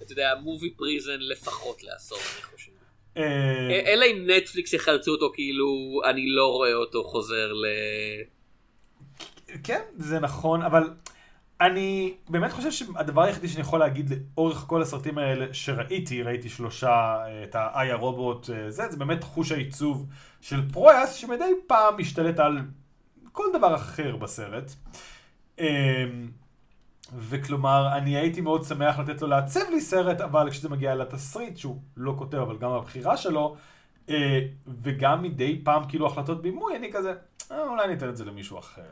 [SPEAKER 3] אתה יודע, מובי פריזן לפחות לעשור, אני חושב.
[SPEAKER 2] אה,
[SPEAKER 3] אלא אם נטפליקס יחלצו אותו כאילו אני לא רואה אותו חוזר ל...
[SPEAKER 2] כן, זה נכון, אבל אני באמת חושב שהדבר היחידי שאני יכול להגיד לאורך כל הסרטים האלה שראיתי, ראיתי שלושה, את האי הרובוט, אה, זה, זה באמת חוש העיצוב של פרויאס, שמדי פעם משתלט על כל דבר אחר בסרט. וכלומר, אני הייתי מאוד שמח לתת לו לעצב לי סרט, אבל כשזה מגיע לתסריט, שהוא לא כותב, אבל גם הבחירה שלו, אה, וגם מדי פעם כאילו החלטות בימוי, אני כזה, אה, אולי אני אתן את זה למישהו אחר.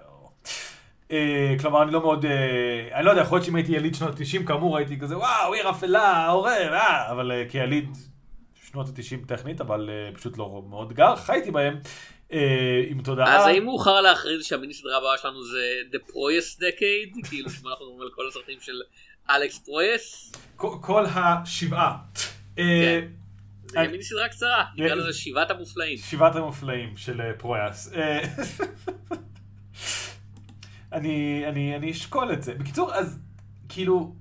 [SPEAKER 2] אה, כלומר, אני לא מאוד, אה, אני לא יודע, יכול להיות שאם הייתי יליד שנות ה-90, כאמור, הייתי כזה, וואו, עיר אפלה, עורב, אה, אבל אה, כיליד שנות ה-90 טכנית, אבל אה, פשוט לא מאוד גר, חייתי בהם, עם תודעה.
[SPEAKER 3] אז האם מאוחר להכריז שהמיני סדרה הבאה שלנו זה The Proyas Decade? כאילו שמה אנחנו אומרים על כל הסרטים של אלכס פרויס?
[SPEAKER 2] כל- השבעה. אה,
[SPEAKER 3] כן. זה יהיה מיני סדרה קצרה, נקרא. לזה שבעת המופלאים.
[SPEAKER 2] שבעת המופלאים של אה, פרויאס. אה, אני, אני, אני אשקול את זה. בקיצור, אז כאילו,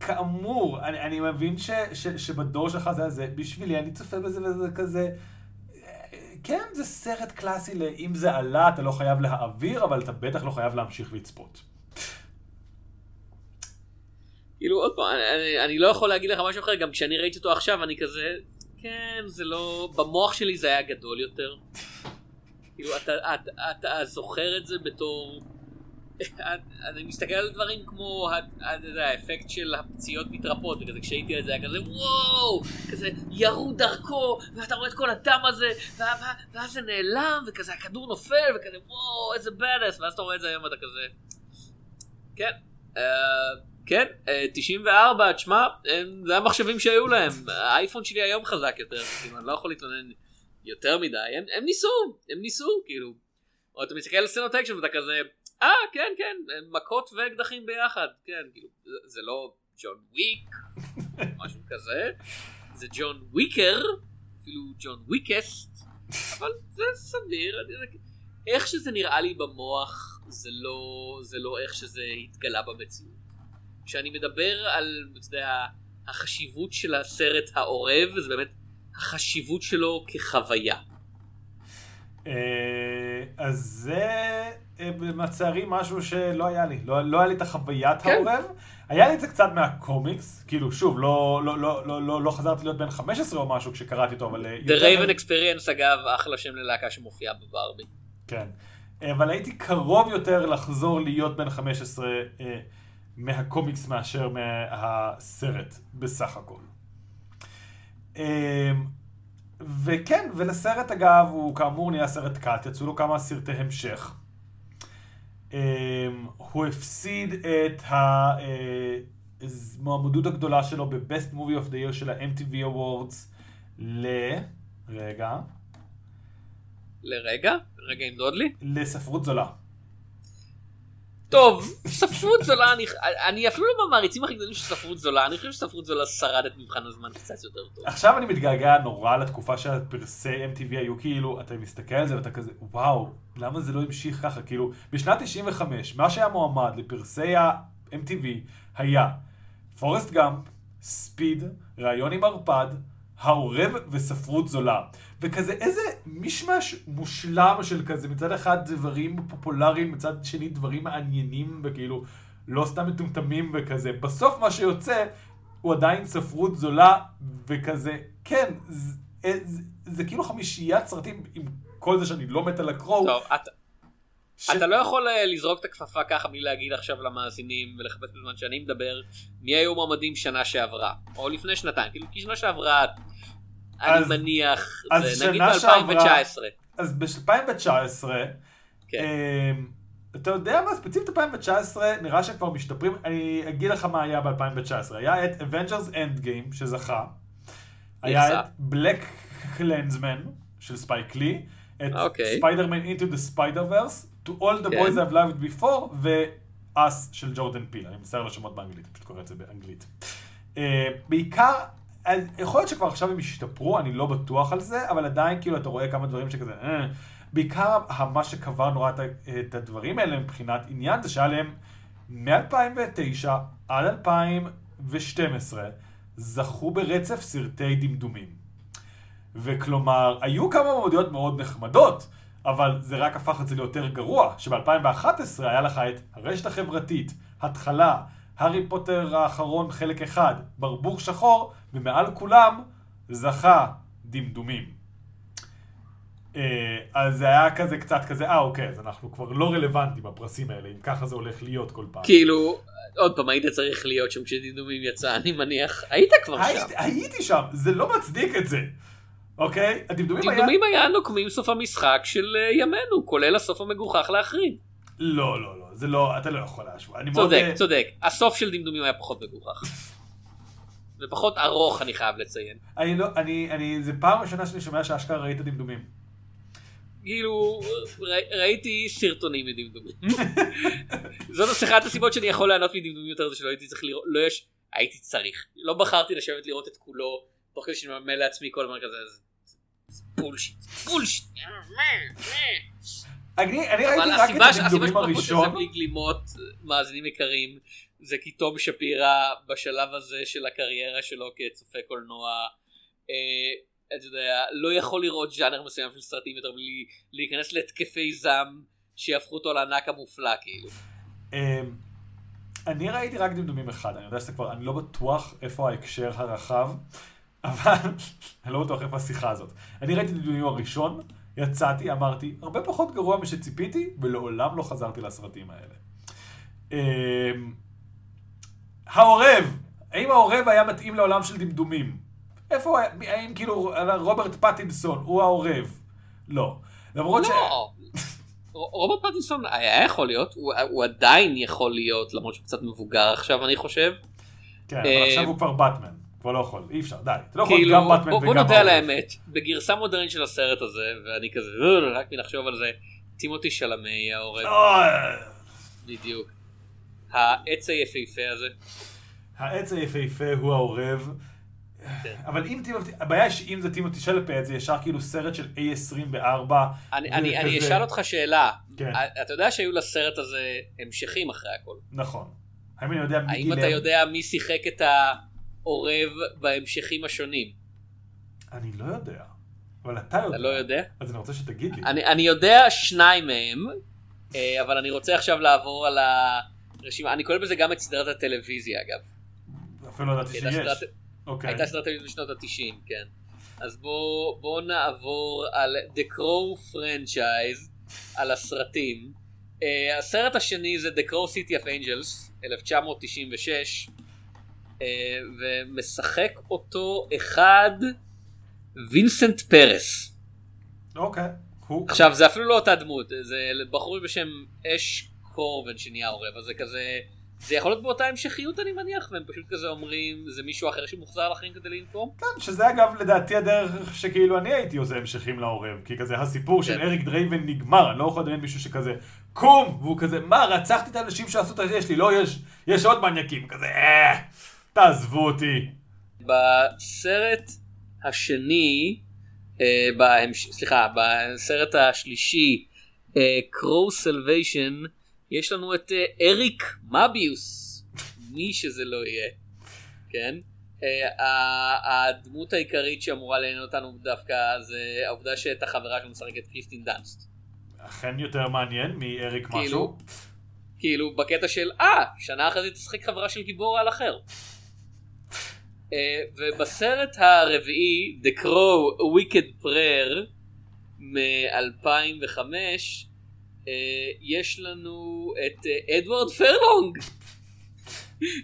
[SPEAKER 2] כאמור, אני, אני מבין ש, ש, שבדור שלך זה זה, בשבילי אני צופה בזה וזה כזה, אה, כן, זה סרט קלאסי לאם זה עלה, אתה לא חייב להעביר, אבל אתה בטח לא חייב להמשיך לצפות.
[SPEAKER 3] כאילו עוד פעם, אני- לא יכול להגיד לך משהו אחר, גם כשאני ראיתי אותו עכשיו אני כזה, כן, זה לא, במוח שלי זה היה גדול יותר. כאילו אתה זוכר את זה בתור, אני מסתכל על דברים כמו האפקט של הפציעות מתרפות, וכזה כשהייתי על זה היה כזה וואו, כזה ירו דרכו, ואתה רואה את כל הדם הזה, ואז זה נעלם, וכזה הכדור נופל, וכזה וואו איזה בדס, ואז אתה רואה את זה היום ואתה כזה, כן. אה, כן, אה, 94, תשמע, הם- זה המחשבים שהיו להם. האייפון שלי היום חזק יותר, אני לא יכול להתלונן יותר מדי. הם ניסו, הם ניסו, כאילו. או אתה מסתכל על סצנות אקשן ואתה כזה, אה, כן, כן, מכות ואקדחים ביחד, כן, כאילו, זה, לא ג'ון וויק, משהו כזה, זה ג'ון Wicker, אפילו ג'ון Wickest, אבל זה סביר, אני, איך שזה נראה לי במוח, זה לא, זה לא איך שזה התגלה במציאות. כשאני מדבר על, אתה יודע, החשיבות של הסרט העורב, זה באמת החשיבות שלו כחוויה.
[SPEAKER 2] אז זה אה, לצערי משהו שלא היה לי, לא, לא היה לי את החוויית
[SPEAKER 3] כן.
[SPEAKER 2] העורב, היה לי את זה קצת מהקומיקס, כאילו שוב, לא, לא, לא, לא, לא, לא חזרתי להיות בן 15 או משהו כשקראתי אותו, אבל... אה,
[SPEAKER 3] The Raven Experience אגב, אחלה שם ללהקה שמופיעה בברבי.
[SPEAKER 2] כן, אה, אבל הייתי קרוב יותר לחזור להיות בן 15 אה, מהקומיקס מאשר מהסרט בסך הכל. אה, וכן, ולסרט אגב, הוא כאמור נהיה סרט קאט, יצאו לו כמה סרטי המשך. אה, הוא הפסיד את המועמדות הגדולה שלו ב-Best Movie of the Year של ה-MTV Awards ל... רגע,
[SPEAKER 3] לרגע, רגע ימדוד לי.
[SPEAKER 2] לספרות זולה.
[SPEAKER 3] טוב, ספרות זולה, אני, אני אפילו לא מהמעריצים הכי גדולים של ספרות זולה, אני חושב שספרות זולה שרד את מבחן הזמן קצת יותר טוב.
[SPEAKER 2] עכשיו אני מתגעגע נורא לתקופה שהפרסי MTV היו כאילו, אתה מסתכל על זה ואתה כזה, וואו, למה זה לא המשיך ככה? כאילו, בשנת 95, מה שהיה מועמד לפרסי ה-MTV היה פורסט גאמפ, ספיד, ראיון עם ערפד, העורב וספרות זולה. וכזה איזה מישמש מושלם של כזה, מצד אחד דברים פופולריים, מצד שני דברים מעניינים וכאילו לא סתם מטומטמים וכזה. בסוף מה שיוצא הוא עדיין ספרות זולה וכזה, כן, זה, זה, זה כאילו חמישיית סרטים עם כל זה שאני לא מת על הקרואו.
[SPEAKER 3] טוב, אתה, ש... אתה לא יכול אה, לזרוק את הכפפה ככה בלי להגיד עכשיו למאזינים ולחפש בזמן שאני מדבר מי היו מועמדים שנה שעברה או לפני שנתיים כאילו כי שנה שעברה אני מניח
[SPEAKER 2] אז זה נגיד ב-2019 אז ב-2019 כן. אה, אתה יודע מה ספציפית 2019 נראה שכבר משתפרים אני אגיד לך מה היה ב-2019 היה את Avengers Endgame שזכה היה את Black Clansman של ספייק לי את ספיידרמן okay. Into the Spider-Verse, To All the כן. Boys I've Loved Before, ו-Us של ג'ורדן פיל, אני מצטער לשמות באנגלית, אני פשוט קורא את זה באנגלית. Uh, בעיקר, יכול להיות שכבר עכשיו הם השתפרו, אני לא בטוח על זה, אבל עדיין כאילו אתה רואה כמה דברים שכזה, uh, בעיקר מה שקבע נורא את, הדברים האלה מבחינת עניין, זה שהיה להם מ-2009 עד 2012 זכו ברצף סרטי דמדומים. וכלומר, היו כמה מועמדויות מאוד נחמדות. אבל זה רק הפך את זה ליותר גרוע, שב-2011 היה לך את הרשת החברתית, התחלה, הארי פוטר האחרון חלק אחד, ברבור שחור, ומעל כולם זכה דמדומים. אה, אז זה היה כזה קצת כזה, אה אוקיי, אז אנחנו כבר לא רלוונטיים בפרסים האלה, אם ככה זה הולך להיות כל פעם.
[SPEAKER 3] כאילו, עוד פעם, היית צריך להיות שם כשדמדומים יצא, אני מניח, היית כבר
[SPEAKER 2] היית, שם. הייתי שם, זה לא מצדיק את זה. אוקיי? הדמדומים
[SPEAKER 3] היה... דמדומים היה נוקמים סוף המשחק של אה, ימינו, כולל הסוף המגוחך להחריד.
[SPEAKER 2] לא, לא, לא, זה לא, אתה לא יכול להשוות.
[SPEAKER 3] צודק, מאוד... צודק. הסוף של דמדומים היה פחות מגוחך. ופחות ארוך אני חייב לציין.
[SPEAKER 2] אני לא, אני, אני, זה פעם ראשונה שאני שומע שאשכרה ראית דמדומים.
[SPEAKER 3] כאילו, ראיתי סרטונים מדמדומים. זאת אחת הסיבות שאני יכול לענות מדמדומים יותר זה שלא הייתי צריך לראות, לא יש, הייתי צריך. לא בחרתי לשבת לראות את כולו, תוך כדי שאני ממלא לעצמי כל הזמן כזה, בולשיט, בולשיט.
[SPEAKER 2] אני ראיתי רק את הדמדומים הראשון.
[SPEAKER 3] הסיבה בלי גלימות, מאזינים יקרים, זה כי תום שפירא בשלב הזה של הקריירה שלו כצופה קולנוע, אה, אתה יודע, לא יכול לראות ז'אנר מסוים של סרטים יותר בלי להיכנס להתקפי זעם שיהפכו אותו לענק המופלא כאילו.
[SPEAKER 2] אמ, אני ראיתי רק דמדומים אחד, אני יודע שזה כבר, אני לא בטוח איפה ההקשר הרחב. אבל אני לא בטוח איפה השיחה הזאת. אני ראיתי את הדיונים הראשון, יצאתי, אמרתי, הרבה פחות גרוע משציפיתי, ולעולם לא חזרתי לסרטים האלה. העורב! האם העורב היה מתאים לעולם של דמדומים? איפה הוא היה? האם כאילו רוברט פטינסון הוא העורב? לא. למרות
[SPEAKER 3] לא. ש... רוברט פטינסון היה יכול להיות, הוא, הוא עדיין יכול להיות, למרות שהוא קצת מבוגר עכשיו אני חושב.
[SPEAKER 2] כן, אבל עכשיו הוא כבר באטמן. כבר לא יכול, אי אפשר, די. אתה לא יכול כאילו, גם באטמן וגם...
[SPEAKER 3] בוא נודה על האמת, בגרסה מודרנית של הסרט הזה, ואני כזה, אה, רק מלחשוב על זה, טימותי שלמי העורב. בדיוק. העץ היפהפה הזה.
[SPEAKER 2] העץ היפהפה הוא העורב. כן. אבל אם טימותי, הבעיה שאם זה טימותי שלפט זה ישר כאילו סרט של A24.
[SPEAKER 3] אני אשאל אותך שאלה, כן. אתה יודע שהיו לסרט הזה המשכים אחרי הכל.
[SPEAKER 2] נכון. האם אני יודע
[SPEAKER 3] מי גילם? האם אתה יודע מי שיחק את ה... עורב בהמשכים השונים?
[SPEAKER 2] אני לא יודע. אבל אתה יודע.
[SPEAKER 3] אתה לא יודע?
[SPEAKER 2] אז אני רוצה שתגיד לי.
[SPEAKER 3] אני, אני יודע שניים מהם, אה, אבל אני רוצה עכשיו לעבור על הרשימה. אני קורא בזה גם את סדרת הטלוויזיה אגב.
[SPEAKER 2] אפילו לא ידעתי שיש. סדרת...
[SPEAKER 3] אוקיי. הייתה סדרת טלוויזיה בשנות התשעים, כן. אז בואו בוא נעבור על The Crow Franchise, על הסרטים. Uh, הסרט השני זה The Crow City of Angels, 1996. אה, ומשחק אותו אחד וינסנט פרס.
[SPEAKER 2] אוקיי.
[SPEAKER 3] עכשיו זה אפילו לא אותה דמות, זה בחור בשם אש קורבן שנהיה עורב, אז זה כזה, זה יכול להיות באותה המשכיות אני מניח, והם פשוט כזה אומרים זה מישהו אחר שמוחזר לחיים כדי לנקום?
[SPEAKER 2] כן, שזה אגב לדעתי הדרך שכאילו אני הייתי עושה המשכים לעורב, כי כזה הסיפור של כן. אריק דרייבן נגמר, אני לא יכול לדמיין מישהו שכזה קום, והוא כזה מה רצחתי את האנשים שעשו את זה, יש לי, לא יש, יש עוד מניאקים, כזה אה. תעזבו אותי.
[SPEAKER 3] בסרט השני, אה, בהמש... סליחה, בסרט השלישי, קרו uh, סלוויישן, יש לנו את uh, אריק מביוס, מי שזה לא יהיה, כן? Uh, הדמות העיקרית שאמורה לעניין אותנו דווקא זה העובדה שאת החברה שלנו משחקת קריסטין דאנסט.
[SPEAKER 2] אכן יותר מעניין מאריק כאילו, משהו.
[SPEAKER 3] כאילו בקטע של אה, שנה אחרי זה תשחק חברה של גיבור על אחר. אה, ובסרט הרביעי, The Crow Wicked Prayer מ-2005, יש לנו את אדוארד פרלונג.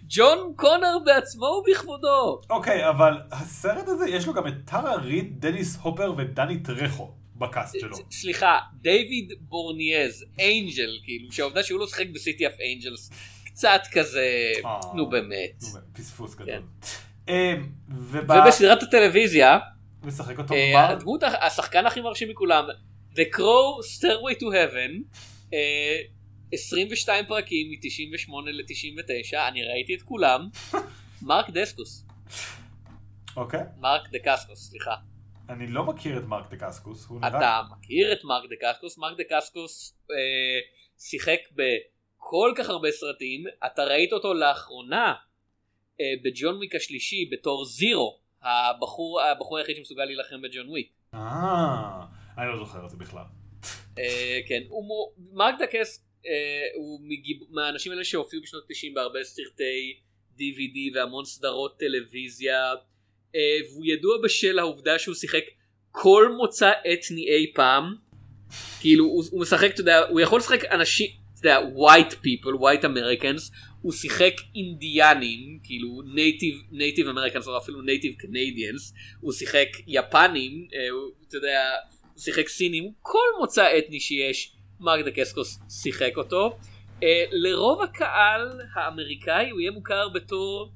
[SPEAKER 3] ג'ון קונר בעצמו ובכבודו.
[SPEAKER 2] אוקיי, אבל הסרט הזה יש לו גם את טרה ריד, דניס הופר ודני טרחו בקאסט שלו.
[SPEAKER 3] סליחה, דיוויד בורניאז, אנג'ל, כאילו, שהעובדה שהוא לא שחק בסיטי אף אנג'לס, קצת כזה, אה, נו באמת.
[SPEAKER 2] פספוס גדול.
[SPEAKER 3] כן. אמ, ובסדרת הטלוויזיה,
[SPEAKER 2] משחק אותו אה,
[SPEAKER 3] הדמות, השחקן הכי מרשים מכולם, The Crow Stairway to Heaven, 22 פרקים מ-98 ל-99, אני ראיתי את כולם, מרק דקסקוס.
[SPEAKER 2] אוקיי.
[SPEAKER 3] מרק דקסקוס, סליחה.
[SPEAKER 2] אני לא מכיר את מרק דקסקוס.
[SPEAKER 3] אתה מכיר את מרק דקסקוס, מרק דקסקוס אה, שיחק בכל כך הרבה סרטים, אתה ראית אותו לאחרונה אה, בג'ון וויק השלישי בתור זירו, הבחור, הבחור היחיד שמסוגל להילחם בג'ון וויק.
[SPEAKER 2] אה, אני לא זוכר את זה בכלל.
[SPEAKER 3] אה, כן, דקסקוס אה, הוא מגיע, מהאנשים האלה שהופיעו בשנות 90 בהרבה סרטי DVD והמון סדרות טלוויזיה אה, והוא ידוע בשל העובדה שהוא שיחק כל מוצא אתני אי פעם כאילו הוא, משחק אתה יודע הוא יכול לשחק אנשים אתה יודע white people white Americans הוא שיחק אינדיאנים כאילו native Native Americans או אפילו Native Canadians הוא שיחק יפנים אה, אתה יודע שיחק סינים כל מוצא אתני שיש מרק דקסקוס שיחק אותו. Uh, לרוב הקהל האמריקאי הוא יהיה מוכר בתור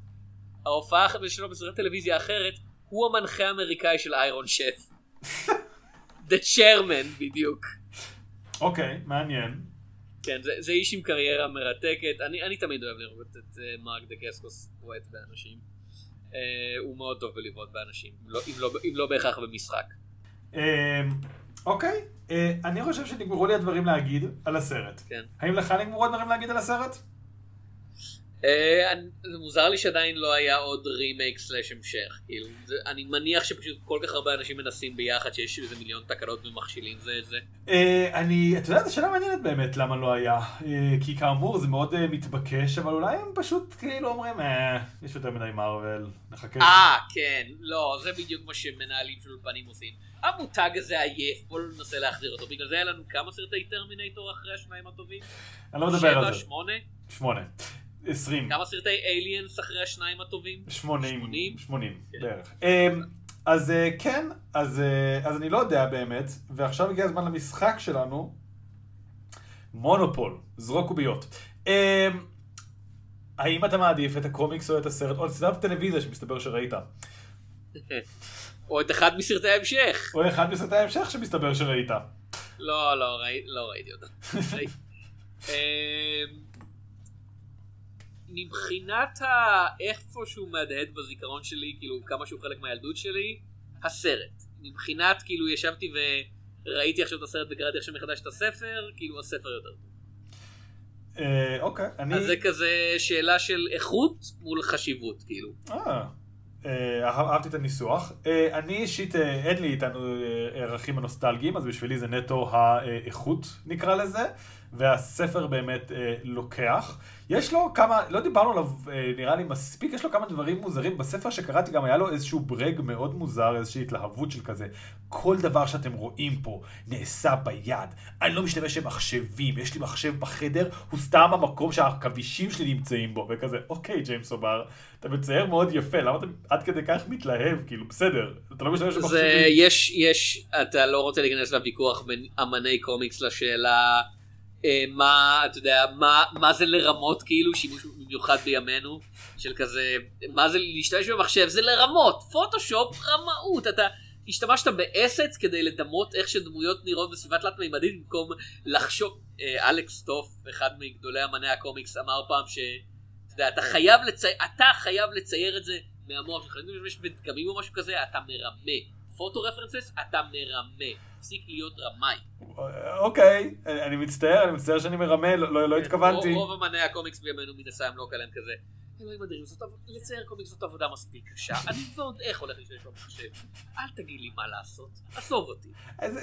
[SPEAKER 3] ההופעה שלו בסרט טלוויזיה אחרת, הוא המנחה האמריקאי של איירון שף. The chairman בדיוק.
[SPEAKER 2] אוקיי, okay, מעניין.
[SPEAKER 3] כן, זה, זה איש עם קריירה מרתקת, אני, אני תמיד אוהב לראות את uh, מרק דה קסקוס בועט באנשים. Uh, הוא מאוד טוב בלבעוט באנשים, לא, אם, לא, אם לא בהכרח במשחק.
[SPEAKER 2] אמ, אוקיי, אה, אני חושב שנגמרו לי הדברים להגיד על הסרט.
[SPEAKER 3] כן.
[SPEAKER 2] האם לך נגמרו הדברים להגיד על הסרט?
[SPEAKER 3] אה, זה מוזר לי שעדיין לא היה עוד רימייק סלאש המשך. כאילו, אני מניח שפשוט כל כך הרבה אנשים מנסים ביחד שיש איזה מיליון תקלות ומכשילים זה את זה.
[SPEAKER 2] אה, אני, אתה יודע, זו שאלה מעניינת באמת למה לא היה. כי כאמור זה מאוד מתבקש, אבל אולי הם פשוט כאילו אומרים, יש יותר מדי מארוול, נחכה.
[SPEAKER 3] אה, כן, לא, זה בדיוק מה שמנהלים של אולפנים עושים. המותג הזה עייף, בואו ננסה להחזיר אותו. בגלל זה היה לנו כמה סרטי טרמינטור אחרי השניים הטובים?
[SPEAKER 2] אני לא מדבר על זה.
[SPEAKER 3] שבע, שמונה?
[SPEAKER 2] שמונה. עשרים.
[SPEAKER 3] כמה סרטי אליאנס אחרי השניים הטובים?
[SPEAKER 2] שמונים. שמונים, כן. בערך. אמ, אז אה, כן, אז, אה, אז אני לא יודע באמת, ועכשיו הגיע הזמן למשחק שלנו, מונופול, זרוק קוביות. אמ, האם אתה מעדיף את הקומיקס או את הסרט, או את סדרת טלוויזיה שמסתבר שראית?
[SPEAKER 3] או את אחד מסרטי ההמשך.
[SPEAKER 2] או אחד מסרטי ההמשך שמסתבר שראית.
[SPEAKER 3] לא, לא, לא ראיתי אותה. מבחינת איפה שהוא מהדהד בזיכרון שלי, כאילו כמה שהוא חלק מהילדות שלי, הסרט. מבחינת כאילו ישבתי וראיתי עכשיו את הסרט וקראתי עכשיו מחדש את הספר, כאילו הספר יותר טוב.
[SPEAKER 2] אה, אוקיי, אני...
[SPEAKER 3] אז זה כזה שאלה של איכות מול חשיבות, כאילו.
[SPEAKER 2] אה. אה, אהבתי את הניסוח. אה, אני אישית, אה, אין לי איתנו ערכים הנוסטלגיים, אז בשבילי זה נטו האיכות נקרא לזה, והספר באמת לוקח. יש לו כמה, לא דיברנו עליו נראה לי מספיק, יש לו כמה דברים מוזרים. בספר שקראתי גם היה לו איזשהו ברג מאוד מוזר, איזושהי התלהבות של כזה. כל דבר שאתם רואים פה נעשה ביד. אני לא משתמש במחשבים, יש לי מחשב בחדר, הוא סתם המקום שהעכבישים שלי נמצאים בו, וכזה, אוקיי, ג'יימס או'בר, אתה מצייר מאוד יפה, למה אתה עד כדי כך מתלהב? כאילו, בסדר, אתה לא משתמש במחשבים.
[SPEAKER 3] יש, יש, אתה לא רוצה להיכנס לוויכוח בין אמני קומיקס לשאלה... אה, מה אתה יודע מה מה זה לרמות כאילו שימוש במיוחד בימינו של כזה מה זה להשתמש במחשב? זה לרמות. פוטושופ רמאות. אתה השתמשת באסט כדי לדמות איך שדמויות נראות בסביבה תלת מימדית במקום לחשוב. אה, אלכס טוף אחד מגדולי אמני הקומיקס אמר פעם שאתה יודע, אתה חייב לצייר אתה חייב לצייר את זה מהמוח. שלך אם יש בדגמים או משהו כזה? אתה מרמה פוטו רפרנסס אתה מרמה תפסיק להיות רמאי.
[SPEAKER 2] אוקיי, אני מצטער, אני מצטער שאני מרמה, לא, לא, לא התכוונתי.
[SPEAKER 3] רוב אמני הקומיקס בימינו מן הסתם לא קלם כזה. אלוהים אדירים, לצייר קומיקס זאת עבודה מספיק קשה, אני ועוד איך הולך להשתמש במחשב, אל תגיד לי מה לעשות, עזוב אותי.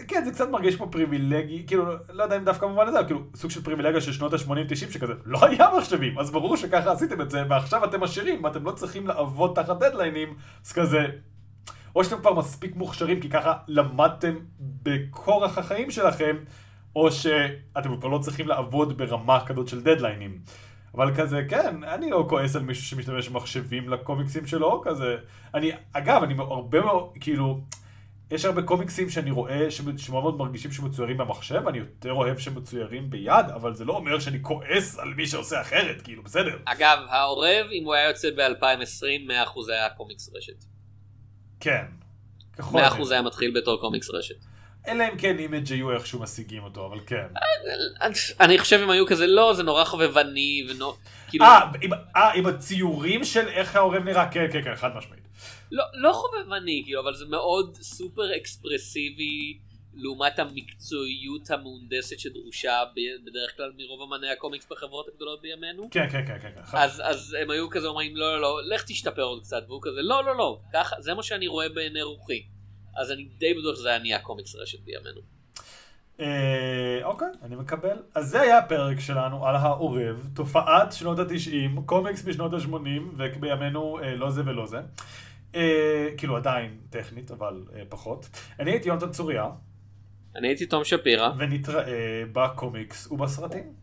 [SPEAKER 2] כן, זה קצת מרגיש כמו פריבילגי, כאילו, לא יודע אם דווקא במובן הזה, כאילו, סוג של פריבילגיה של שנות ה-80-90 שכזה, לא היה מחשבים, אז ברור שככה עשיתם את זה, ועכשיו אתם עשירים, ואתם לא צריכים לעבוד תחת דדליינים, אז כזה, או שאתם כבר מספיק מוכשרים כי ככה למדתם בכורח החיים שלכם, או שאתם כבר לא צריכים לעבוד ברמה כזאת של דדליינים. אבל כזה, כן, אני לא כועס על מישהו שמשתמש במחשבים לקומיקסים שלו, כזה. אני, אגב, אני הרבה מאוד, כאילו, יש הרבה קומיקסים שאני רואה שמאוד מאוד מרגישים שמצוירים במחשב, אני יותר אוהב שמצוירים ביד, אבל זה לא אומר שאני כועס על מי שעושה אחרת, כאילו, בסדר.
[SPEAKER 3] אגב, העורב, אם הוא היה יוצא ב-2020, 100% היה קומיקס רשת.
[SPEAKER 2] כן.
[SPEAKER 3] 100% היה מתחיל בתור קומיקס רשת.
[SPEAKER 2] אלא אם כן אימג' היו איכשהו משיגים אותו, אבל כן.
[SPEAKER 3] אני חושב אם היו כזה, לא, זה נורא חובבני, ונו...
[SPEAKER 2] כאילו... אה, עם הציורים של איך העורב נראה, כן, כן, כן, חד משמעית.
[SPEAKER 3] לא, לא חובבני, כאילו, אבל זה מאוד סופר אקספרסיבי לעומת המקצועיות המהונדסת שדרושה בדרך כלל מרוב אמני הקומיקס בחברות הגדולות בימינו.
[SPEAKER 2] כן, כן, כן, כן.
[SPEAKER 3] כן. אז, אז הם היו כזה אומרים, לא, לא, לא, לך תשתפר עוד קצת, והוא כזה, לא, לא, לא, ככה, זה מה שאני רואה בעיני רוחי. אז אני די בטוח שזה היה נהיה קומיקס רשת בימינו.
[SPEAKER 2] אה, אוקיי, אני מקבל. אז זה היה הפרק שלנו על העורב, תופעת שנות התשעים, קומיקס בשנות השמונים, ובימינו אה, לא זה ולא זה. אה, כאילו עדיין טכנית, אבל פחות. אני הייתי יונתן צוריה.
[SPEAKER 3] אני הייתי תום שפירא.
[SPEAKER 2] ונתראה בקומיקס ובסרטים.